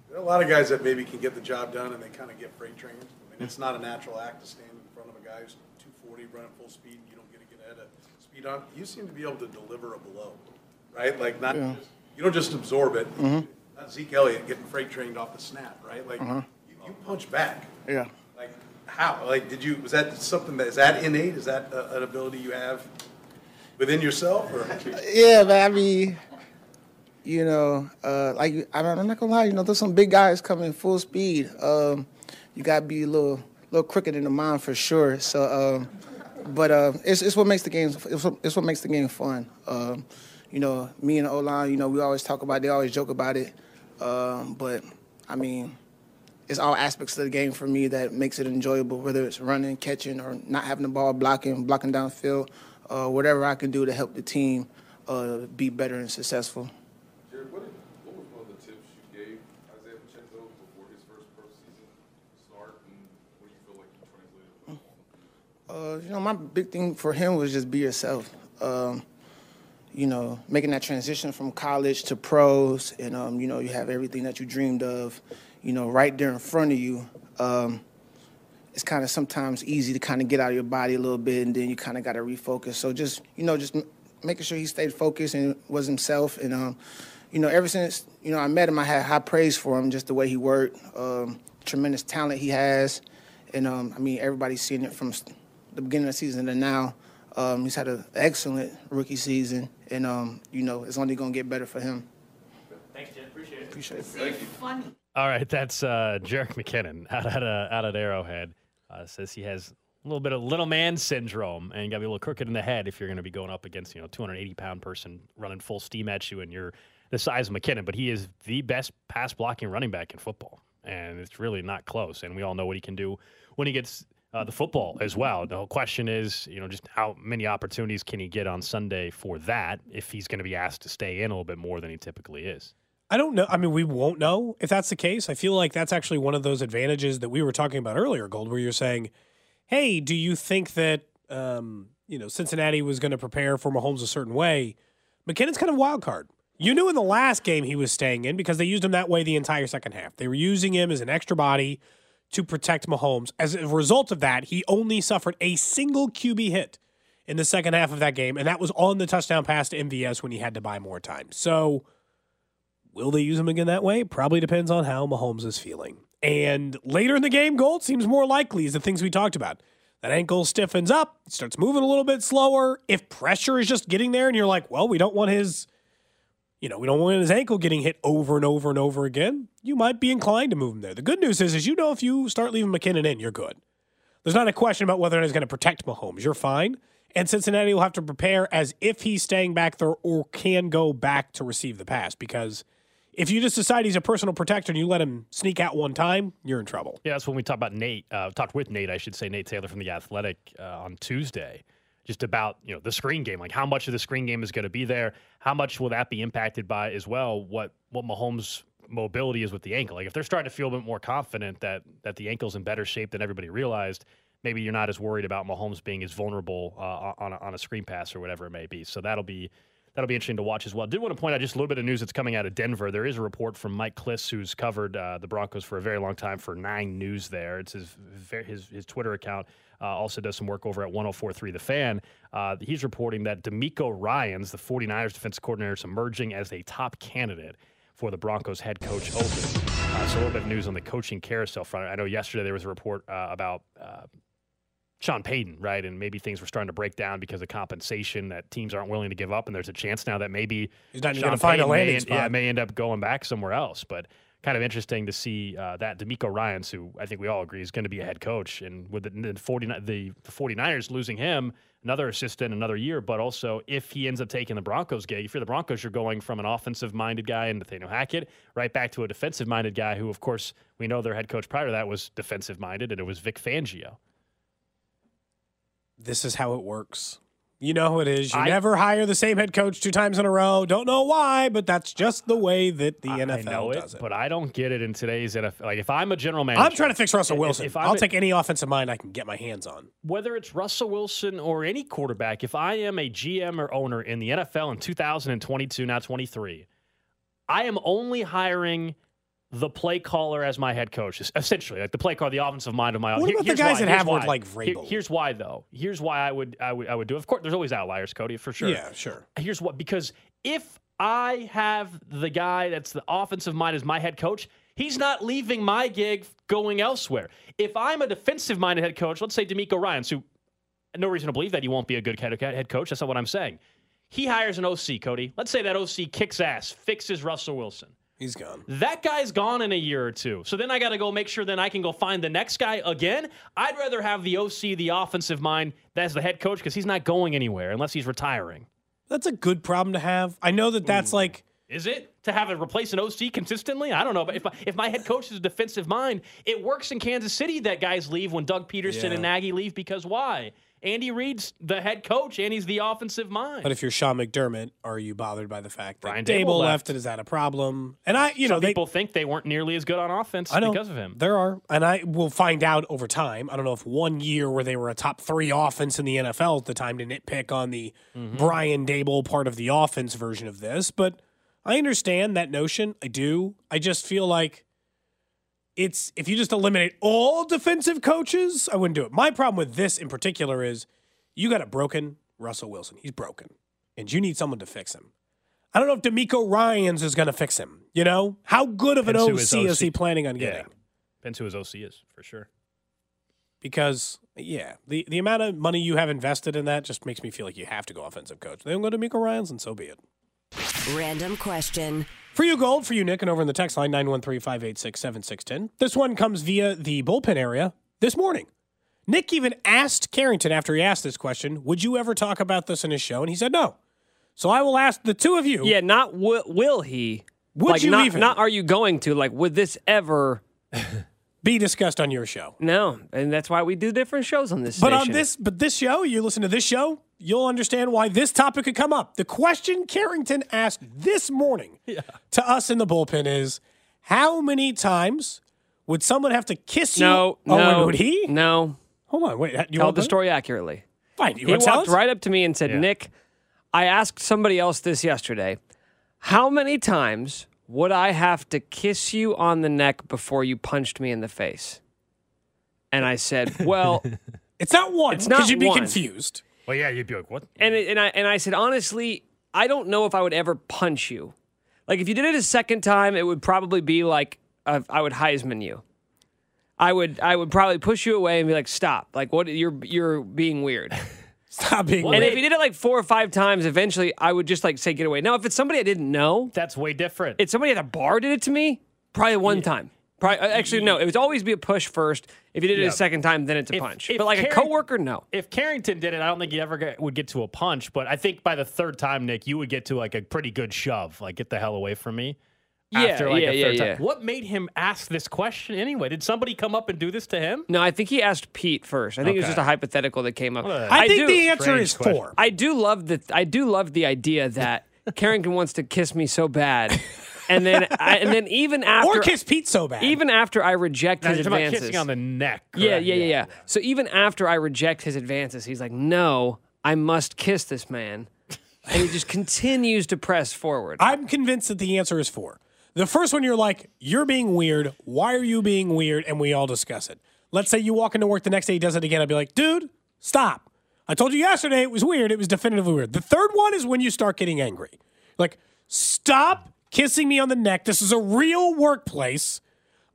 there are a lot of guys that maybe can get the job done and they kind of get freight trained. I mean, it's not a natural act to stand in front of a guy who's 240 running full speed and you don't get to get ahead of speed on. You seem to be able to deliver a blow, right? Like not, Yeah. just, you don't just absorb it. Mhm. Not Zeke Elliott getting freight trained off the snap, right? Like Uh-huh. you, you punch back. Yeah. Like how? Like did you? Was that something that is that innate? Is that a, an ability you have within yourself, or? Yeah, but I mean, you know, uh, like I don't- I'm not gonna lie. You know, there's some big guys coming full speed. Um, you gotta be a little, little crooked in the mind for sure. So, um, but uh, it's it's what makes the game. It's what, it's what makes the game fun. Um, you know, me and O line. You know, we always talk about. it, They always joke about it. Um, but I mean, it's all aspects of the game for me that makes it enjoyable. Whether it's running, catching, or not having the ball, blocking, blocking downfield, uh, whatever I can do to help the team uh, be better and successful. Jared, what, did, what was one of the tips you gave Isiah before his first pro season start, and what do you feel like you translated Uh, you know, my big thing for him was just be yourself. Um, you know, making that transition from college to pros, and um, you know, you have everything that you dreamed of, you know, right there in front of you. Um, it's kind of sometimes easy to kind of get out of your body a little bit, and then you kind of got to refocus. So just you know, just m- making sure he stayed focused and was himself, and um, you know, ever since you know I met him, I had high praise for him, just the way he worked, um, tremendous talent he has, and um, I mean, everybody's seen it from the beginning of the season to now. Um, he's had an excellent rookie season, and um, you know, it's only going to get better for him. Thanks, Jen. Appreciate it. Appreciate it. Thank you. Funny. All right, that's uh, Jerick McKinnon out at uh, out at Arrowhead. Uh, says he has a little bit of little man syndrome and you got to be a little crooked in the head if you're going to be going up against you know 280 pound person running full steam at you and you're the size of McKinnon. But he is the best pass blocking running back in football, and it's really not close. And we all know what he can do when he gets uh, the football as well. The whole question is, you know, just how many opportunities can he get on Sunday for that if he's going to be asked to stay in a little bit more than he typically is. I don't know. I mean, we won't know if that's the case. I feel like that's actually one of those advantages that we were talking about earlier, Gold, where you're saying, "Hey, do you think that um, you know Cincinnati was going to prepare for Mahomes a certain way?" McKinnon's kind of wild card. You knew in the last game he was staying in because they used him that way the entire second half. They were using him as an extra body to protect Mahomes. As a result of that, he only suffered a single QB hit in the second half of that game, and that was on the touchdown pass to MVS when he had to buy more time. So. Will they use him again that way? Probably depends on how Mahomes is feeling. And later in the game, Gold seems more likely is the things we talked about. That ankle stiffens up, starts moving a little bit slower. If pressure is just getting there and you're like, well, we don't want his, you know, we don't want his ankle getting hit over and over and over again, you might be inclined to move him there. The good news is, is you know if you start leaving McKinnon in, you're good. There's not a question about whether or not he's going to protect Mahomes. You're fine. And Cincinnati will have to prepare as if he's staying back there or can go back to receive the pass because if you just decide he's a personal protector and you let him sneak out one time, you're in trouble. Yeah, that's when we talked about Nate. Uh, talked with Nate, I should say, Nate Taylor from the Athletic uh, on Tuesday, just about you know the screen game, like how much of the screen game is going to be there, how much will that be impacted by as well what what Mahomes' mobility is with the ankle. Like if they're starting to feel a bit more confident that that the ankle's in better shape than everybody realized, maybe you're not as worried about Mahomes being as vulnerable uh, on a, on a screen pass or whatever it may be. So that'll be that'll be interesting to watch as well. Did want to point out just a little bit of news that's coming out of Denver. There is a report from Mike Klis, who's covered uh, the Broncos for a very long time for Nine News. There, it's his his, his Twitter account. Uh, also does some work over at 1043 The Fan. Uh, he's reporting that DeMeco Ryans, the 49ers defensive coordinator, is emerging as a top candidate for the Broncos head coach open. Uh, so a little bit of news on the coaching carousel front. I know yesterday there was a report uh, about uh, Sean Payton, right? And maybe things were starting to break down because of compensation that teams aren't willing to give up. And there's a chance now that maybe He's not Sean gonna find a Payton may, landing Yeah, may end up going back somewhere else. But kind of interesting to see uh, that DeMeco Ryans, who I think we all agree is going to be a head coach, and with the, the 49 the 49ers losing him, another assistant, another year. But also, if he ends up taking the Broncos gig, if you're the Broncos, you're going from an offensive-minded guy in Nathaniel Hackett right back to a defensive-minded guy, who, of course, we know their head coach prior to that was defensive-minded, and it was Vic Fangio. This is how it works. You know how it is. You I- never hire the same head coach two times in a row. Don't know why, but that's just the way that the I NFL know does it. but I don't get it in today's NFL. Like, if I'm a general manager, I'm trying to fix Russell Wilson. If I'm I'll a- take any offensive mind I can get my hands on. whether it's Russell Wilson or any quarterback, if I am a GM or owner in the NFL in 2022, now 23, I am only hiring the play caller as my head coach, essentially, like the play caller, the offensive mind of my. What Here- about the guys why, that have one like Here- Vrabel? here's why, though. Here's why I would, I would, I would do. Of course, there's always outliers, Cody, for sure. Yeah, sure. Here's what because if I have the guy that's the offensive mind as my head coach, he's not leaving my gig going elsewhere. If I'm a defensive minded head coach, let's say DeMeco Ryans, who no reason to believe that he won't be a good head coach. That's not what I'm saying. He hires an OC, Cody. Let's say that OC kicks ass, fixes Russell Wilson. He's gone. That guy's gone in a year or two. So then I got to go make sure then I can go find the next guy again. I'd rather have the OC, the offensive mind, as the head coach because he's not going anywhere unless he's retiring. That's a good problem to have. I know that that's mm. like Is it to have it replace an OC consistently? I don't know, but if my, if my head coach is a defensive mind, it works in Kansas City that guys leave when Doug Pederson Yeah. and Nagy leave because why? Andy Reid's the head coach and he's the offensive mind. But if you're Sean McDermott, are you bothered by the fact that Brian Daboll Daboll left. left. and is that a problem? And I, you know, Some they, people think they weren't nearly as good on offense I know because of him. There are, and I will find out over time. I don't know if one year where they were a top three offense in the NFL at the time to nitpick on the Mm-hmm. Brian Daboll part of the offense version of this, but I understand that notion. I do. I just feel like it's if you just eliminate all defensive coaches, I wouldn't do it. My problem with this in particular is you got a broken Russell Wilson. He's broken, and you need someone to fix him. I don't know if DeMeco Ryan's is going to fix him. You know how good of an Depends OC, is he planning on Yeah. getting? Depends who his OC is, for sure. because yeah, the the amount of money you have invested in that just makes me feel like you have to go offensive coach. They don't go to Miko Ryans, and so be it. Random question. For you, Gold, for you, Nick, and over in the text line, 913-586-7610. This one comes via the bullpen area this morning. Nick even asked Carrington after he asked this question, would you ever talk about this in his show? And he said no. So I will ask the two of you. Yeah, not will, will he? Would like, you not, even? Not are you going to? Like, would this ever be discussed on your show? No, and that's why we do different shows on this. But on this, but this show, you listen to this show, you'll understand why this topic could come up. The question Carrington asked this morning to us in the bullpen is, how many times would someone have to kiss you? no, Oh, no, would he? No. Hold on, wait. You Tell want the that? story accurately. Fine. You he want tell walked us? right up to me and said, "Nick, I asked somebody else this yesterday. How many times would I have to kiss you on the neck before you punched me in the face?" And I said, "Well, it's not one. It's not because you'd be one. confused. Well, yeah, you'd be like, what? And it, and I and I said honestly, I don't know if I would ever punch you. Like if you did it a second time, it would probably be like uh, I would Heisman you. I would I would probably push you away and be like, stop. Like what you're you're being weird. Stop being and if you did it like four or five times, eventually I would just like say get away. Now if it's somebody I didn't know, that's way different. If somebody at a bar did it to me, probably one time. Probably, uh, actually, no. It would always be a push first. If you did it Yeah. a second time, then it's a If- punch. if but like a coworker, no. If Carrington did it, I don't think he ever get, would get to a punch. But I think by the third time, Nick, you would get to like a pretty good shove. Like, get the hell away from me. Yeah, After like yeah, a yeah, time. yeah. What made him ask this question anyway? Did somebody come up and do this to him? No, I think he asked Pete first. I think it was Okay. just a hypothetical that came up. What a I think do- the answer strange is question. four. I do love the I do love the idea that Carrington wants to kiss me so bad, and then I, and then even after or kiss Pete so bad. even after I reject Now, his you're talking about advances, kissing on the neck. yeah, correct? yeah, yeah, yeah. So even after I reject his advances, he's like, "No, I must kiss this man," and he just continues to press forward. I'm convinced that the answer is four. The first one, you're like, you're being weird. Why are you being weird? And we all discuss it. Let's say you walk into work the next day, he does it again. I'd be like, dude, stop. I told you yesterday it was weird. It was definitively weird. The third one is when you start getting angry. Like, stop kissing me on the neck. This is a real workplace.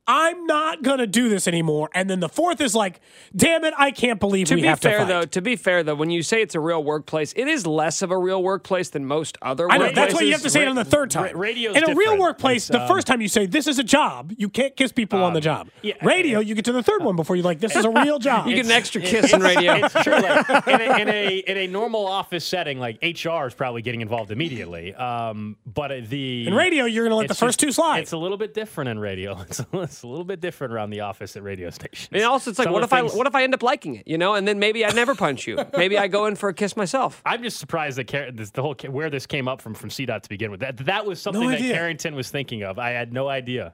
I'm not going to do this anymore. And then the fourth is like, damn it, I can't believe to we be have fair, to fight. though, to be fair though, when you say it's a real workplace, it is less of a real workplace than most other. I know that's why you have to say it on the third time. ra- radio's in a real workplace, It's, the um, first time you say this is a job, you can't kiss people on the job. yeah, radio, you get to the third one before you're like, this is a real job. You get an extra kiss in radio. It's true. Like, in, a, in a in a normal office setting, like HR is probably getting involved immediately. Um, but uh, the In radio, you're going to let the first just- two slide. It's a little bit different in radio. It's a, it's a little bit different around the office at radio stations. And also, it's like, Some what if the I what if I end up liking it, you know, and then maybe I never punch you. Maybe I go in for a kiss myself. I'm just surprised that Car- this, the whole where this came up from from CDOT to begin with. That that was something that. Carrington was thinking of. I had no idea.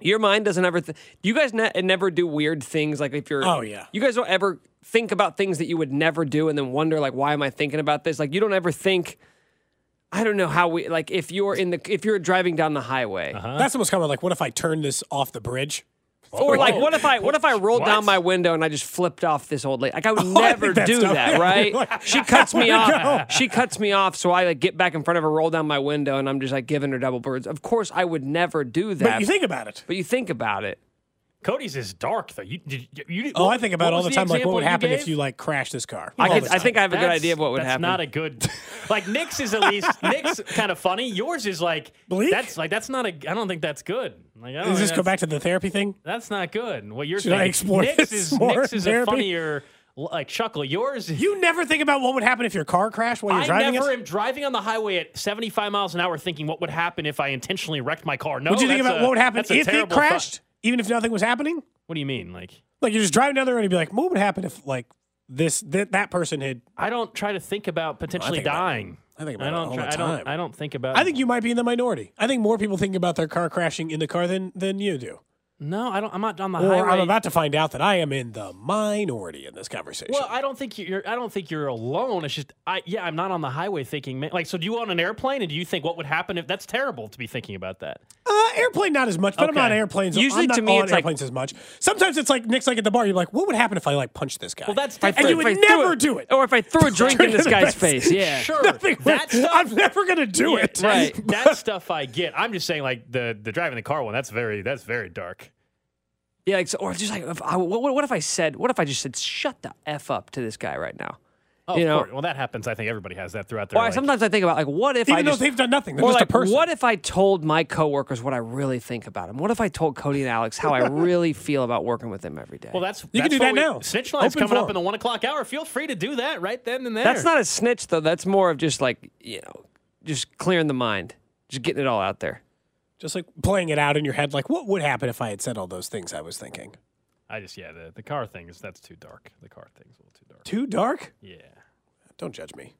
Your mind doesn't ever. Th- you guys ne- never do weird things like if you're. Oh, yeah. You guys don't ever think about things that you would never do, and then wonder like, why am I thinking about this? Like you don't ever think. I don't know how we like if you're in the if you're driving down the highway. Uh-huh. That's almost kind of like, what if I turn this off the bridge? Or like, what if I what if I rolled What? down my window and I just flipped off this old lady? Like I would Oh, never think that's do dumb. that, right? like, she cuts me I wanna off. She cuts me off, so I like get back in front of her, roll down my window, and I'm just like giving her double birds. Of course, I would never do that. But you think about it. But you think about it. Cody's is dark though. You, did, you, you, Oh, what- I think about all was the time. Like, what would happen if you like crash this car? I, could, I think I have a good idea of what would happen. that's happen. not a good. Like Nick's is at least Nick's kind of funny. Yours is like Bleak? That's like that's not a. I don't think that's good. Like I don't Does this go back to the therapy thing? That's not good. What you're Should I explore Nick's this is more Nick's in is a funnier like chuckle. Yours. You never think about what would happen if your car crashed while you're I driving I never it? am driving on the highway at 75 miles an hour thinking what would happen if I intentionally wrecked my car. No, Would you think about a- what would happen if it crashed? thought. Even if nothing was happening? What do you mean? Like Like you're just driving down there and you'd be like, what would happen if like this that that person had. I don't try to think about potentially think about it. dying. I think about I don't. try, the I don't. I don't think about. I think you might be in the minority. I think more people think about their car crashing in the car than than you do. No, I don't. I'm not on the Or highway. I'm about to find out that I am in the minority in this conversation. Well, I don't think you're. I don't think you're alone. It's just, I yeah, I'm not on the highway thinking. Like, so do you on an airplane, and do you think what would happen if that's terrible to be thinking about that? Uh, airplane not as much, but I'm Okay. not airplanes. Usually I'm not to me on it's like- airplanes as much. Sometimes it's like Nick's like at the bar. You're like, what would happen if I like punched this guy? Well, that's and you would If I threw never it- do it. Or if I threw a drink in this guy's face, yeah. Sure, Nothing that would- stuff. I'm never gonna do Yeah, it. Right, that stuff I get. I'm just saying, like the the driving the car one. That's very that's very dark. Yeah, like, so- or just like, if I, what, what if I said, what if I just said, shut the f up to this guy right now? Oh, you of know, course. Well, that happens. I think everybody has that throughout their or I- life. sometimes I think about like, what if I Even though just, they've done nothing, they're or just a like, person. What if I told my coworkers what I really think about them? What if I told Cody and Alex how I really feel about working with them every day? Well, that's You can do what that we- now. Snitch line's Open coming up in the one o'clock hour. Feel free to do that right then and there. That's not a snitch though. That's more of just like you know, just clearing the mind, just getting it all out there. Just like playing it out in your head, like what would happen if I had said all those things I was thinking? I just yeah, the the car thing is that's too dark. The car thing's a little too dark. Too dark? Yeah. Don't judge me.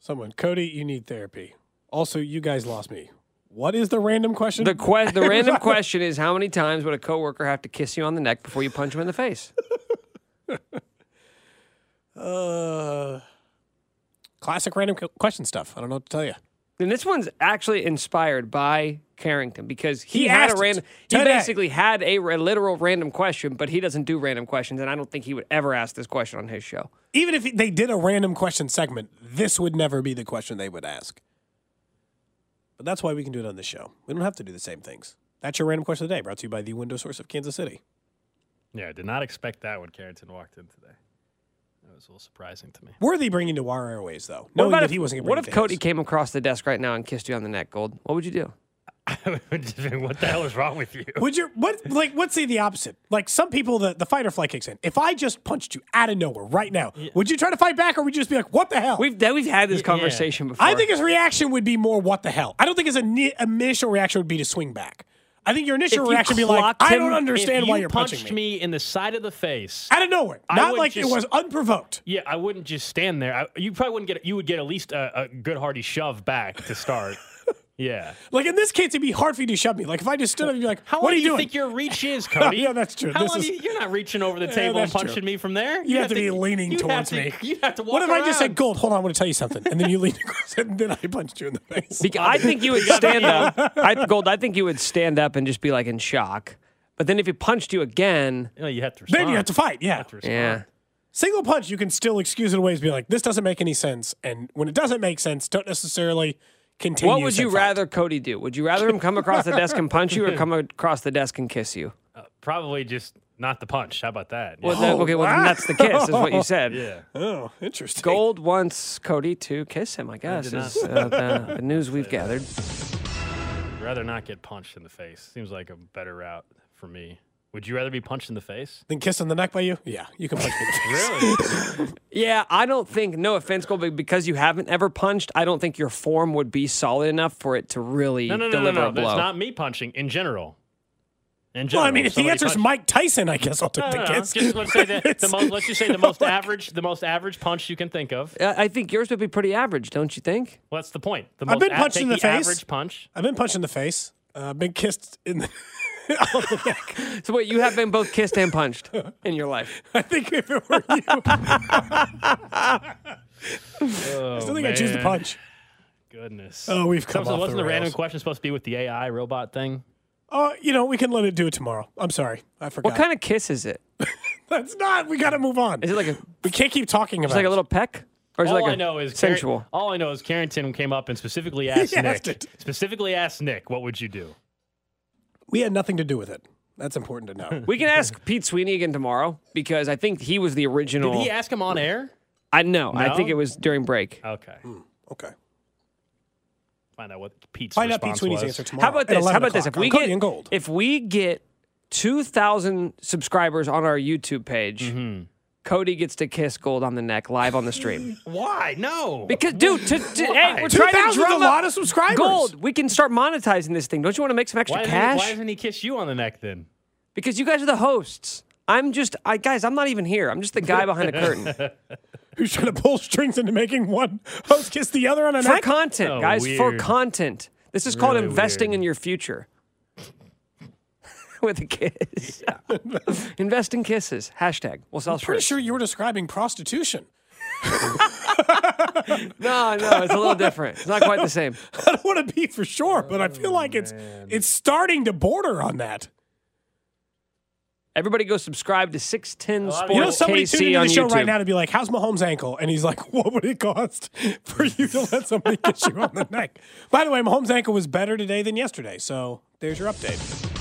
Someone, Cody, you need therapy. Also, you guys lost me. What is the random question? The que- the random question is how many times would a coworker have to kiss you on the neck before you punch him in the face? Uh, classic random qu- question stuff. I don't know what to tell you. And this one's actually inspired by Carrington because he, He had a random. He today. basically had a, ra- literal random question, but he doesn't do random questions, and I don't think he would ever ask this question on his show. Even if they did a random question segment, this would never be the question they would ask. But that's why we can do it on this show. We don't have to do the same things. That's your random question of the day, brought to you by the window source of Kansas City. Yeah, I did not expect that when Carrington walked in today. That was a little surprising to me. Worthy bringing to Wire Airways, though. What Knowing about that if, he wasn't going to what bring if it to Cody came across the desk right now and kissed you on the neck, Gold? What would you do? what the hell is wrong with you? Would you what like let's say the opposite? Like some people the, the fight or flight kicks in. If I just punched you out of nowhere right now, would you try to fight back or would you just be like, what the hell? We've we've had this Yeah. conversation before. I think his reaction would be more what the hell. I don't think his ini- initial reaction would be to swing back. I think your initial reaction would be like, clocked I don't understand why you you're punched punching me. me. in the side of the face. Out of nowhere. Not like it was unprovoked. Yeah, I wouldn't just stand there. I, you probably wouldn't get. You would get at least a, a good hearty shove back to start. yeah. Like in this case, it'd be hard for you to shove me. Like if I just stood up and be like, How what long are you do you doing? think your reach is, Cody? Yeah, that's true. How This long is- you, you're not reaching over the Yeah, table and that's true. punching me from there. You, have, to be leaning towards to- me. You have to walk What if I just said. Gold, hold on, I want to tell you something. And then you leaned across and then I punched you in the face. Beca- I think you would stand up. I, Gold, I think you would stand up and just be like in shock. But then if he punched you again, You, know, you have to. Then you respond. have to fight. Yeah. to yeah. Single punch, you can still excuse it away as being like, this doesn't make any sense. And when it doesn't make sense, don't necessarily continue. What would you fight. rather Cody do? Would you rather him come across the desk and punch you, or come across the desk and kiss you? Uh, probably just not the punch. How about that? Well, Yeah. then, okay, well then that's the kiss, is what you said. yeah. Oh, interesting. Gold wants Cody to kiss him. I guess did is uh, the, the news we've gathered. I'd rather not get punched in the face. Seems like a better route for me. Would you rather be punched in the face? than kissed on the neck by you? Yeah, you can punch me in the face. Really? Yeah, I don't think. No offense, Gold, but because you haven't ever punched, I don't think your form would be solid enough for it to really no, no, no, no, deliver no. a blow. That's not me punching in general. In Well, general. I mean, if the somebody answer's punch- Mike Tyson, I guess I'll take No, the no, no. kiss. Just let's say the, the It's most. Let's just say the most average, the most average punch you can think of. I think yours would be pretty average, don't you think? Well, that's the point. The I've most been punched take in the face. Average punch. I've been punched in the face. Uh, I've been kissed in the. On the neck. So wait, you have been both kissed and punched in your life. I think if it were you, oh, I Oh, still think I choose the man. punch. Goodness. Oh, we've come so, off wasn't the the random rails. question supposed to be with the AI robot thing? Oh, you know, we can let it do it tomorrow. I'm sorry, I forgot. What kind of kiss is it? That's not. We got to move on. Is it like a We can't keep talking about. just like a little peck, or is all it like I a know is Carri- sensual? all I know is Carrington came up and specifically asked Nick. asked it. Specifically asked Nick, "What would you do?" We had nothing to do with it. That's important to know. We can ask Pete Sweeney again tomorrow because I think he was the original. Did he ask him on air? I know. I think it was during break. Okay. okay. Find out what Pete's Find out Pete Sweeney's was. answer tomorrow. How about this? How about this? If we get Gold. if we get two thousand subscribers on our YouTube page, Mm-hmm. Cody gets to kiss Gold on the neck live on the stream. Why? No. Because, dude, to, to, hey, we're trying to thousand's drum a lot of subscribers. Gold. We can start monetizing this thing. Don't you want to make some extra why, cash? He, why doesn't he kiss you on the neck then? because you guys are the hosts. I'm just, I guys, I'm not even here. I'm just the guy behind the curtain. Who's trying to pull strings into making one host kiss the other on a neck? for neck? content, Oh, guys, for content. This is called investing weird. in your future. With a kiss. Invest in kisses. Hashtag. We'll sell Pretty shirts. sure you were describing prostitution. No, no, it's a little different. It's not quite the same. I don't want to be for sure, but I feel like it's oh, it's starting to border on that. Everybody go subscribe to 610 Sports You know, somebody tuned KC into on the show YouTube. right now to be like, "How's Mahomes' ankle?" And he's like, "What would it cost for you to let somebody kiss you on the neck?" By the way, Mahomes' ankle was better today than yesterday, so there's your update.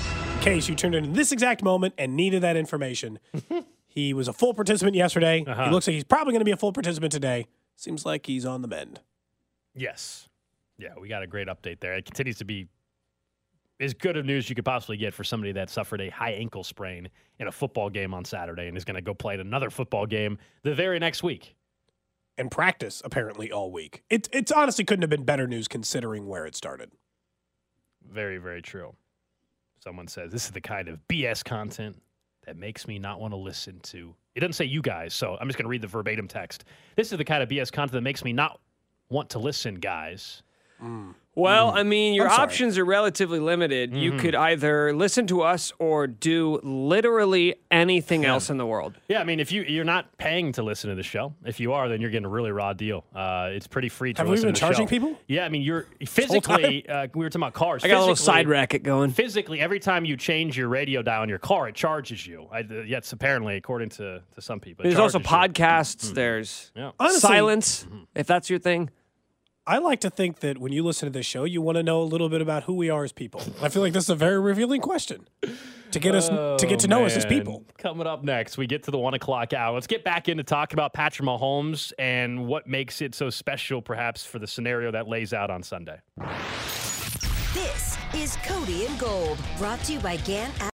Case you tuned in in this exact moment and needed that information, he was a full participant yesterday. Uh-huh. He looks like he's probably going to be a full participant today. Seems like he's on the mend. Yes. Yeah, we got a great update there. It continues to be as good of news you could possibly get for somebody that suffered a high ankle sprain in a football game on Saturday and is going to go play in another football game the very next week. And practice apparently all week. It it's honestly couldn't have been better news considering where it started. Very, very true. Someone says this is the kind of BS content that makes me not want to listen to. It doesn't say you guys, so I'm just going to read the verbatim text. This is the kind of BS content that makes me not want to listen, guys. Mm. Well, I mean, your options are relatively limited. You Mhm. could either listen to us or do literally anything else in the world. Yeah, I mean, if you you're not paying to listen to the show, if you are, then you're getting a really raw deal. Uh, it's pretty free to Have we listen been to the charging show. people? Yeah, I mean, you're physically. Uh, we were talking about cars. I got a little Physically- side racket going. Physically, every time you change your radio dial in your car, it charges you. I, uh, yes, apparently, according to, to some people. it There's also charges you. podcasts. There's Yeah. Honestly- silence, if that's your thing. I like to think that when you listen to this show, you want to know a little bit about who we are as people. I feel like this is a very revealing question to get us to get to know us as Oh, people. Coming up next, we get to the one o'clock hour. Let's get back into talking about Patrick Mahomes and what makes it so special, perhaps, for the scenario that lays out on Sunday. This is Cody and Gold, brought to you by Gant